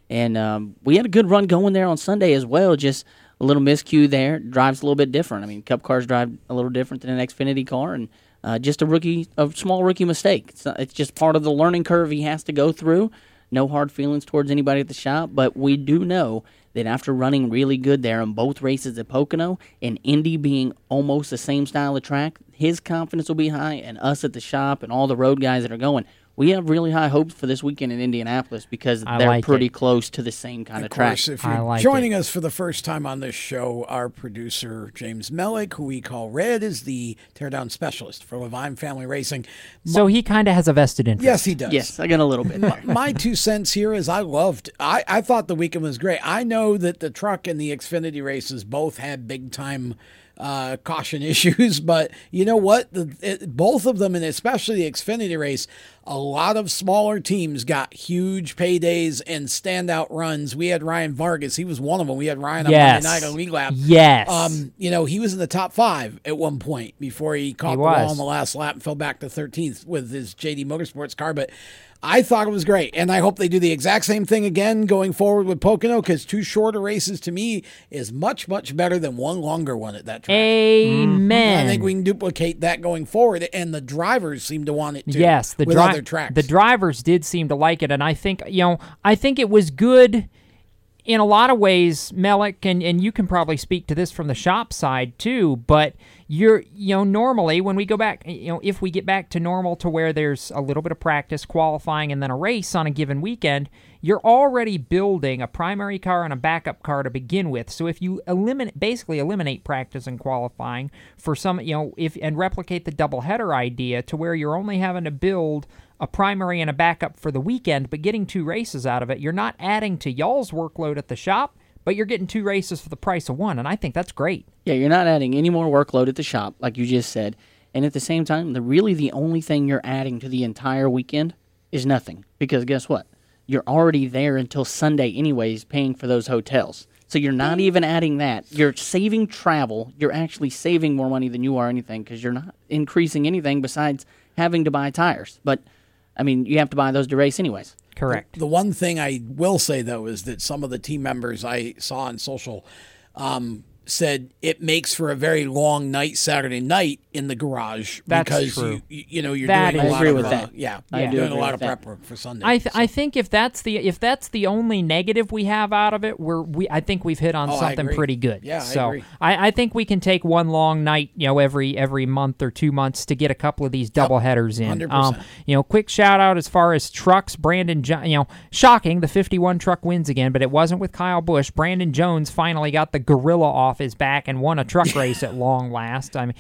And um, we had a good run going there on Sunday as well. Just a little miscue there. Drives a little bit different. I mean, Cup cars drive a little different than an Xfinity car, and uh, just a rookie, a small rookie mistake. It's, not, it's just part of the learning curve he has to go through. No hard feelings towards anybody at the shop, but we do know that after running really good there in both races at Pocono and Indy being almost the same style of track, his confidence will be high, and us at the shop and all the road guys that are going. We have really high hopes for this weekend in Indianapolis because I they're like pretty it. close to the same kind of, Of track. course, if you're joining us for the first time on this show, our producer James Mellick, who we call Red, is the teardown specialist for Levine Family Racing. So he kind of has a vested interest. Yes, he does. Yes, I got a little bit. my, my two cents here is I loved. I I thought the weekend was great. I know that the truck and the Xfinity races both had big time uh, caution issues. But you know what? The, it, both of them, and especially the Xfinity race, a lot of smaller teams got huge paydays and standout runs. We had Ryan Vargas; he was one of them. We had Ryan on Yes. Monday night on League Lap. Yes. um, you know he was in the top five at one point before he caught He the ball on the last lap and fell back to 13th with his JD Motorsports car. But I thought it was great, and I hope they do the exact same thing again going forward with Pocono because two shorter races to me is much much better than one longer one at that track. Amen. I think we can duplicate that going forward, and the drivers seem to want it too. Yes, the dri- the drivers did seem to like it, and I think you know, I think it was good in a lot of ways, Mellick, and, and you can probably speak to this from the shop side too, but you're you know, normally when we go back you know, if we get back to normal to where there's a little bit of practice, qualifying, and then a race on a given weekend, you're already building a primary car and a backup car to begin with. So if you eliminate basically eliminate practice and qualifying for some you know, if and replicate the double header idea to where you're only having to build a primary and a backup for the weekend, but getting two races out of it, you're not adding to y'all's workload at the shop, but you're getting two races for the price of one, and I think that's great. Yeah, you're not adding any more workload at the shop, like you just said. And at the same time, the really the only thing you're adding to the entire weekend is nothing. Because guess what? You're already there until Sunday anyways, paying for those hotels. So you're not mm. even adding that. You're saving travel. You're actually saving more money than you are anything because you're not increasing anything besides having to buy tires. But I mean, you have to buy those to race anyways. Correct. The one thing I will say though is that some of the team members I saw on social um, said it makes for a very long night Saturday night in the garage That's because true. you you know you're That doing a lot agree of with uh, that. yeah I you're do doing a lot of that. prep work for Sunday. I th- I think if that's the if that's the only negative we have out of it, we're we I think we've hit on Oh, something pretty good. Yeah, I so agree. I, I think we can take one long night, you know, every every month or two months to get a couple of these double headers in. 100%. Um, you know, quick shout out as far as trucks. Brandon, jo- you know, shocking the 51 truck wins again, but it wasn't with Kyle Busch. Brandon Jones finally got the gorilla off his back and won a truck race at long last. I mean.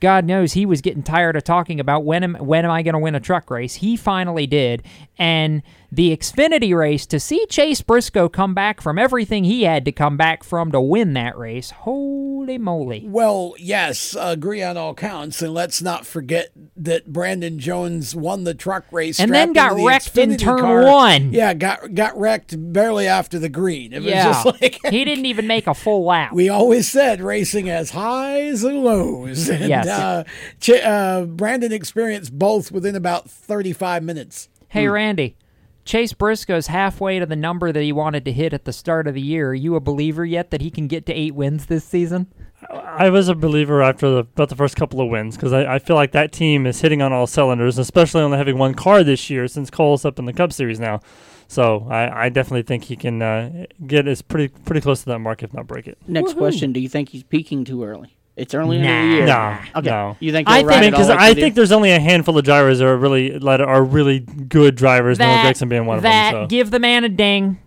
God knows he was getting tired of talking about when am when am I going to win a truck race. He finally did, and the Xfinity race to see Chase Briscoe come back from everything he had to come back from to win that race. Holy moly! Well, yes, agree on all counts, and let's not forget that Brandon Jones won the truck race And then got the wrecked in turn car. one. Yeah, got got wrecked barely after the green. It was yeah, just like he didn't even make a full lap. We always said racing has highs and lows. And, Yes. Uh, Ch- uh, Brandon experienced both within about 35 minutes. Hey Randy, Chase Briscoe's halfway to the number that he wanted to hit at the start of the year. Are you a believer yet that he can get to eight wins this season? I was a believer after the, about the first couple of wins because I, I feel like that team is hitting on all cylinders, especially only having one car this year since Cole's up in the Cup Series now. So I, I definitely think he can uh, get us pretty pretty close to that mark, if not break it. Next question: Do you think he's peaking too early? It's early in the year. No, Okay. no. You think? I he'll ride think because I we think there's only a handful of drivers that are really that are really good drivers. Noah Gragson being one that, of them. So. give the man a ding.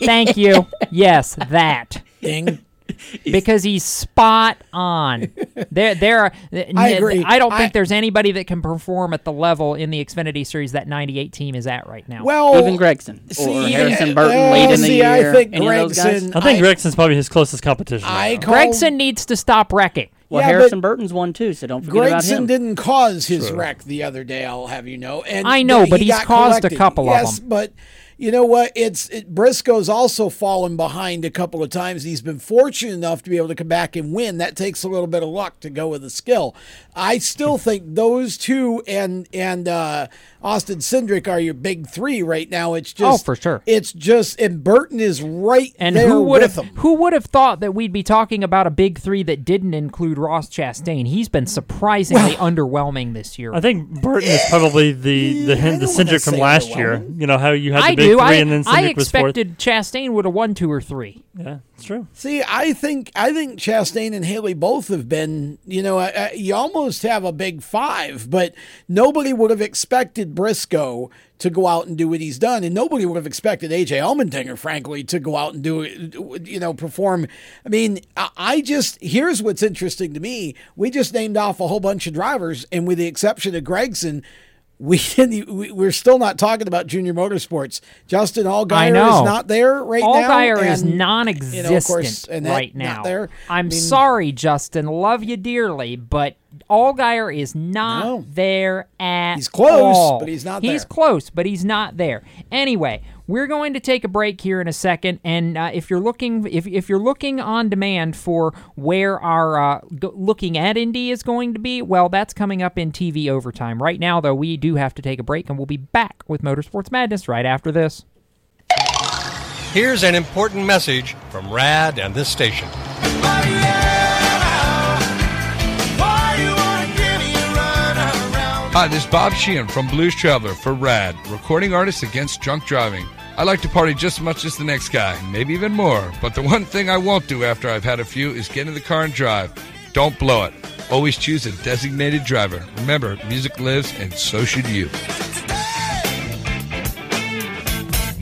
Thank you. Yes, that. Ding. Because he's spot on. There, there. Are, I agree. I don't think I- there's anybody that can perform at the level in the Xfinity Series that 98 team is at right now. Well, even Gragson see, or even- Harrison Burton uh, late in the see, year. I think Any of those guys? Gragson- I think I- Gragson's probably his closest competition. I right call Gragson needs to stop wrecking. Well, Yeah, Harrison Burton's one too, so don't forget about Gragson him. didn't cause his wreck the other day. I'll have you know. And I know, but he he's got caused a collected. couple of yes, them. but you know what? It's it, Briscoe's also fallen behind a couple of times. He's been fortunate enough to be able to come back and win. That takes a little bit of luck to go with the skill. I still think those two and and uh, Austin Cindric are your big three right now. It's oh, just Oh, for sure. It's just and Burton is right And there who would with have him. who would have thought that we'd be talking about a big three that didn't include Ross Chastain? He's been surprisingly underwhelming this year. I think Burton is probably the the hint, the Cindric from last year. You know how you had the I big do. three I, and then I Cindric was fourth. expected Chastain would have won two or three. Yeah, it's true. See, I think I think Chastain and Haley both have been. You know, you almost have a big five, but nobody would have expected Briscoe to go out and do what he's done, and nobody would have expected AJ Allmendinger, frankly, to go out and do it. You know, perform. I mean, I just here's what's interesting to me. We just named off a whole bunch of drivers, and with the exception of Gragson. We didn't. We, we're still not talking about junior motorsports. Justin Allgaier is not there right now. Allgaier is non-existent you know, of course, Annette right now. there. I'm I mean, sorry, Justin. Love you dearly, but Allgaier is not there at He's close, all. but he's not there. He's there. close, but he's not there. Anyway, we're going to take a break here in a second, and uh, if you're looking, if if you're looking on demand for where our uh, go- looking at Indy is going to be, well, that's coming up in TV overtime. Right now, though, we do have to take a break, and we'll be back with Motorsports Madness right after this. Here's an important message from RAD and this station. Hi, this is Bob Sheehan from Blues Traveler for RAD, recording artists against drunk driving. I like to party just as much as the next guy, maybe even more. But the one thing I won't do after I've had a few is get in the car and drive. Don't blow it. Always choose a designated driver. Remember, music lives, and so should you.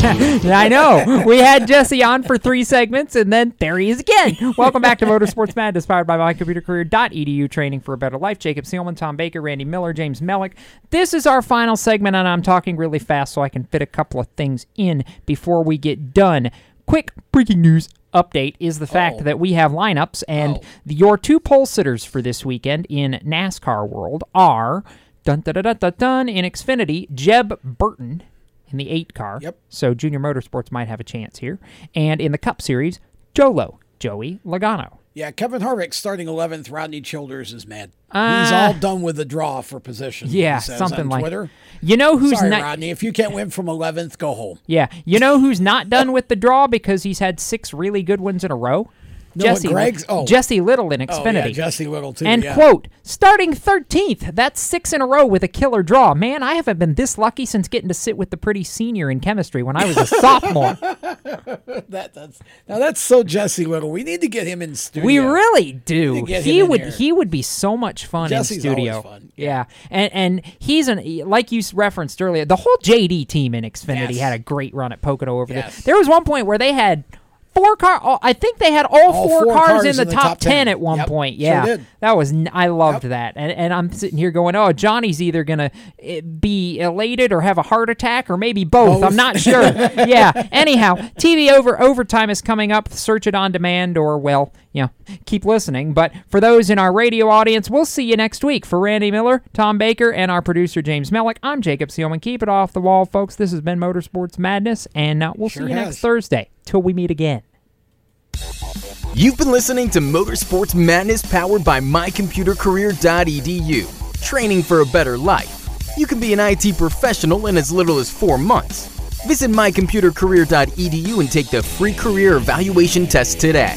I know. We had Jesse on for three segments, and then there he is again. Welcome back to Motorsports Madness, powered by mycomputercareer.edu, training for a better life. Jacob Seelman, Tom Baker, Randy Miller, James Mellick. This is our final segment, and I'm talking really fast so I can fit a couple of things in before we get done. Quick breaking news update is the fact oh. that we have lineups, and oh. the, your two pole sitters for this weekend in NASCAR world are dun dun dun dun dun, dun in Xfinity, Jeb Burton in the eight car. Yep. So Junior Motorsports might have a chance here. And in the Cup Series, Jolo, Joey Logano. Yeah, Kevin Harvick starting 11th. Rodney Childers is mad. He's Uh, all done with the draw for position. Yeah, something on like- Twitter. You know who's Sorry, not- Rodney. If you can't win from 11th, go home. Yeah. You know who's not done with the draw because he's had six really good ones in a row? Noah Jesse Greg's? Oh. Jesse Little in Oh, Xfinity. yeah, Jesse Little, too, And yeah. quote, starting 13th. That's six in a row with a killer draw. Man, I haven't been this lucky since getting to sit with the pretty senior in chemistry when I was a sophomore. that, that's now that's so Jesse Little. We need to get him in studio. We really do. He would he would be so much fun Jesse's in studio. fun. Yeah. And and he's an like you referenced earlier, the whole JD team in Xfinity Yes. had a great run at Pocono over Yes. there. There was one point where they had four car oh, I think they had all, All four, four cars, cars in the, top, 10, at one Yep, point. sure Yeah. did. That was I loved that. And and I'm sitting here going, "Oh, Johnny's either going to eh, be elated or have a heart attack or maybe both. Both. I'm not sure." yeah. Anyhow, TV over overtime is coming up. Search it on demand or well, you know, keep listening. But for those in our radio audience, we'll see you next week. For Randy Miller, Tom Baker, and our producer James Mellick, I'm Jacob Seelman. Keep it off the wall, folks. This has been Motorsports Madness, and uh, we'll Sure see you has. next Thursday. Till we meet again. You've been listening to Motorsports Madness powered by mycomputercareer.edu. Training for a better life. You can be an IT professional in as little as four months. Visit mycomputercareer.edu and take the free career evaluation test today.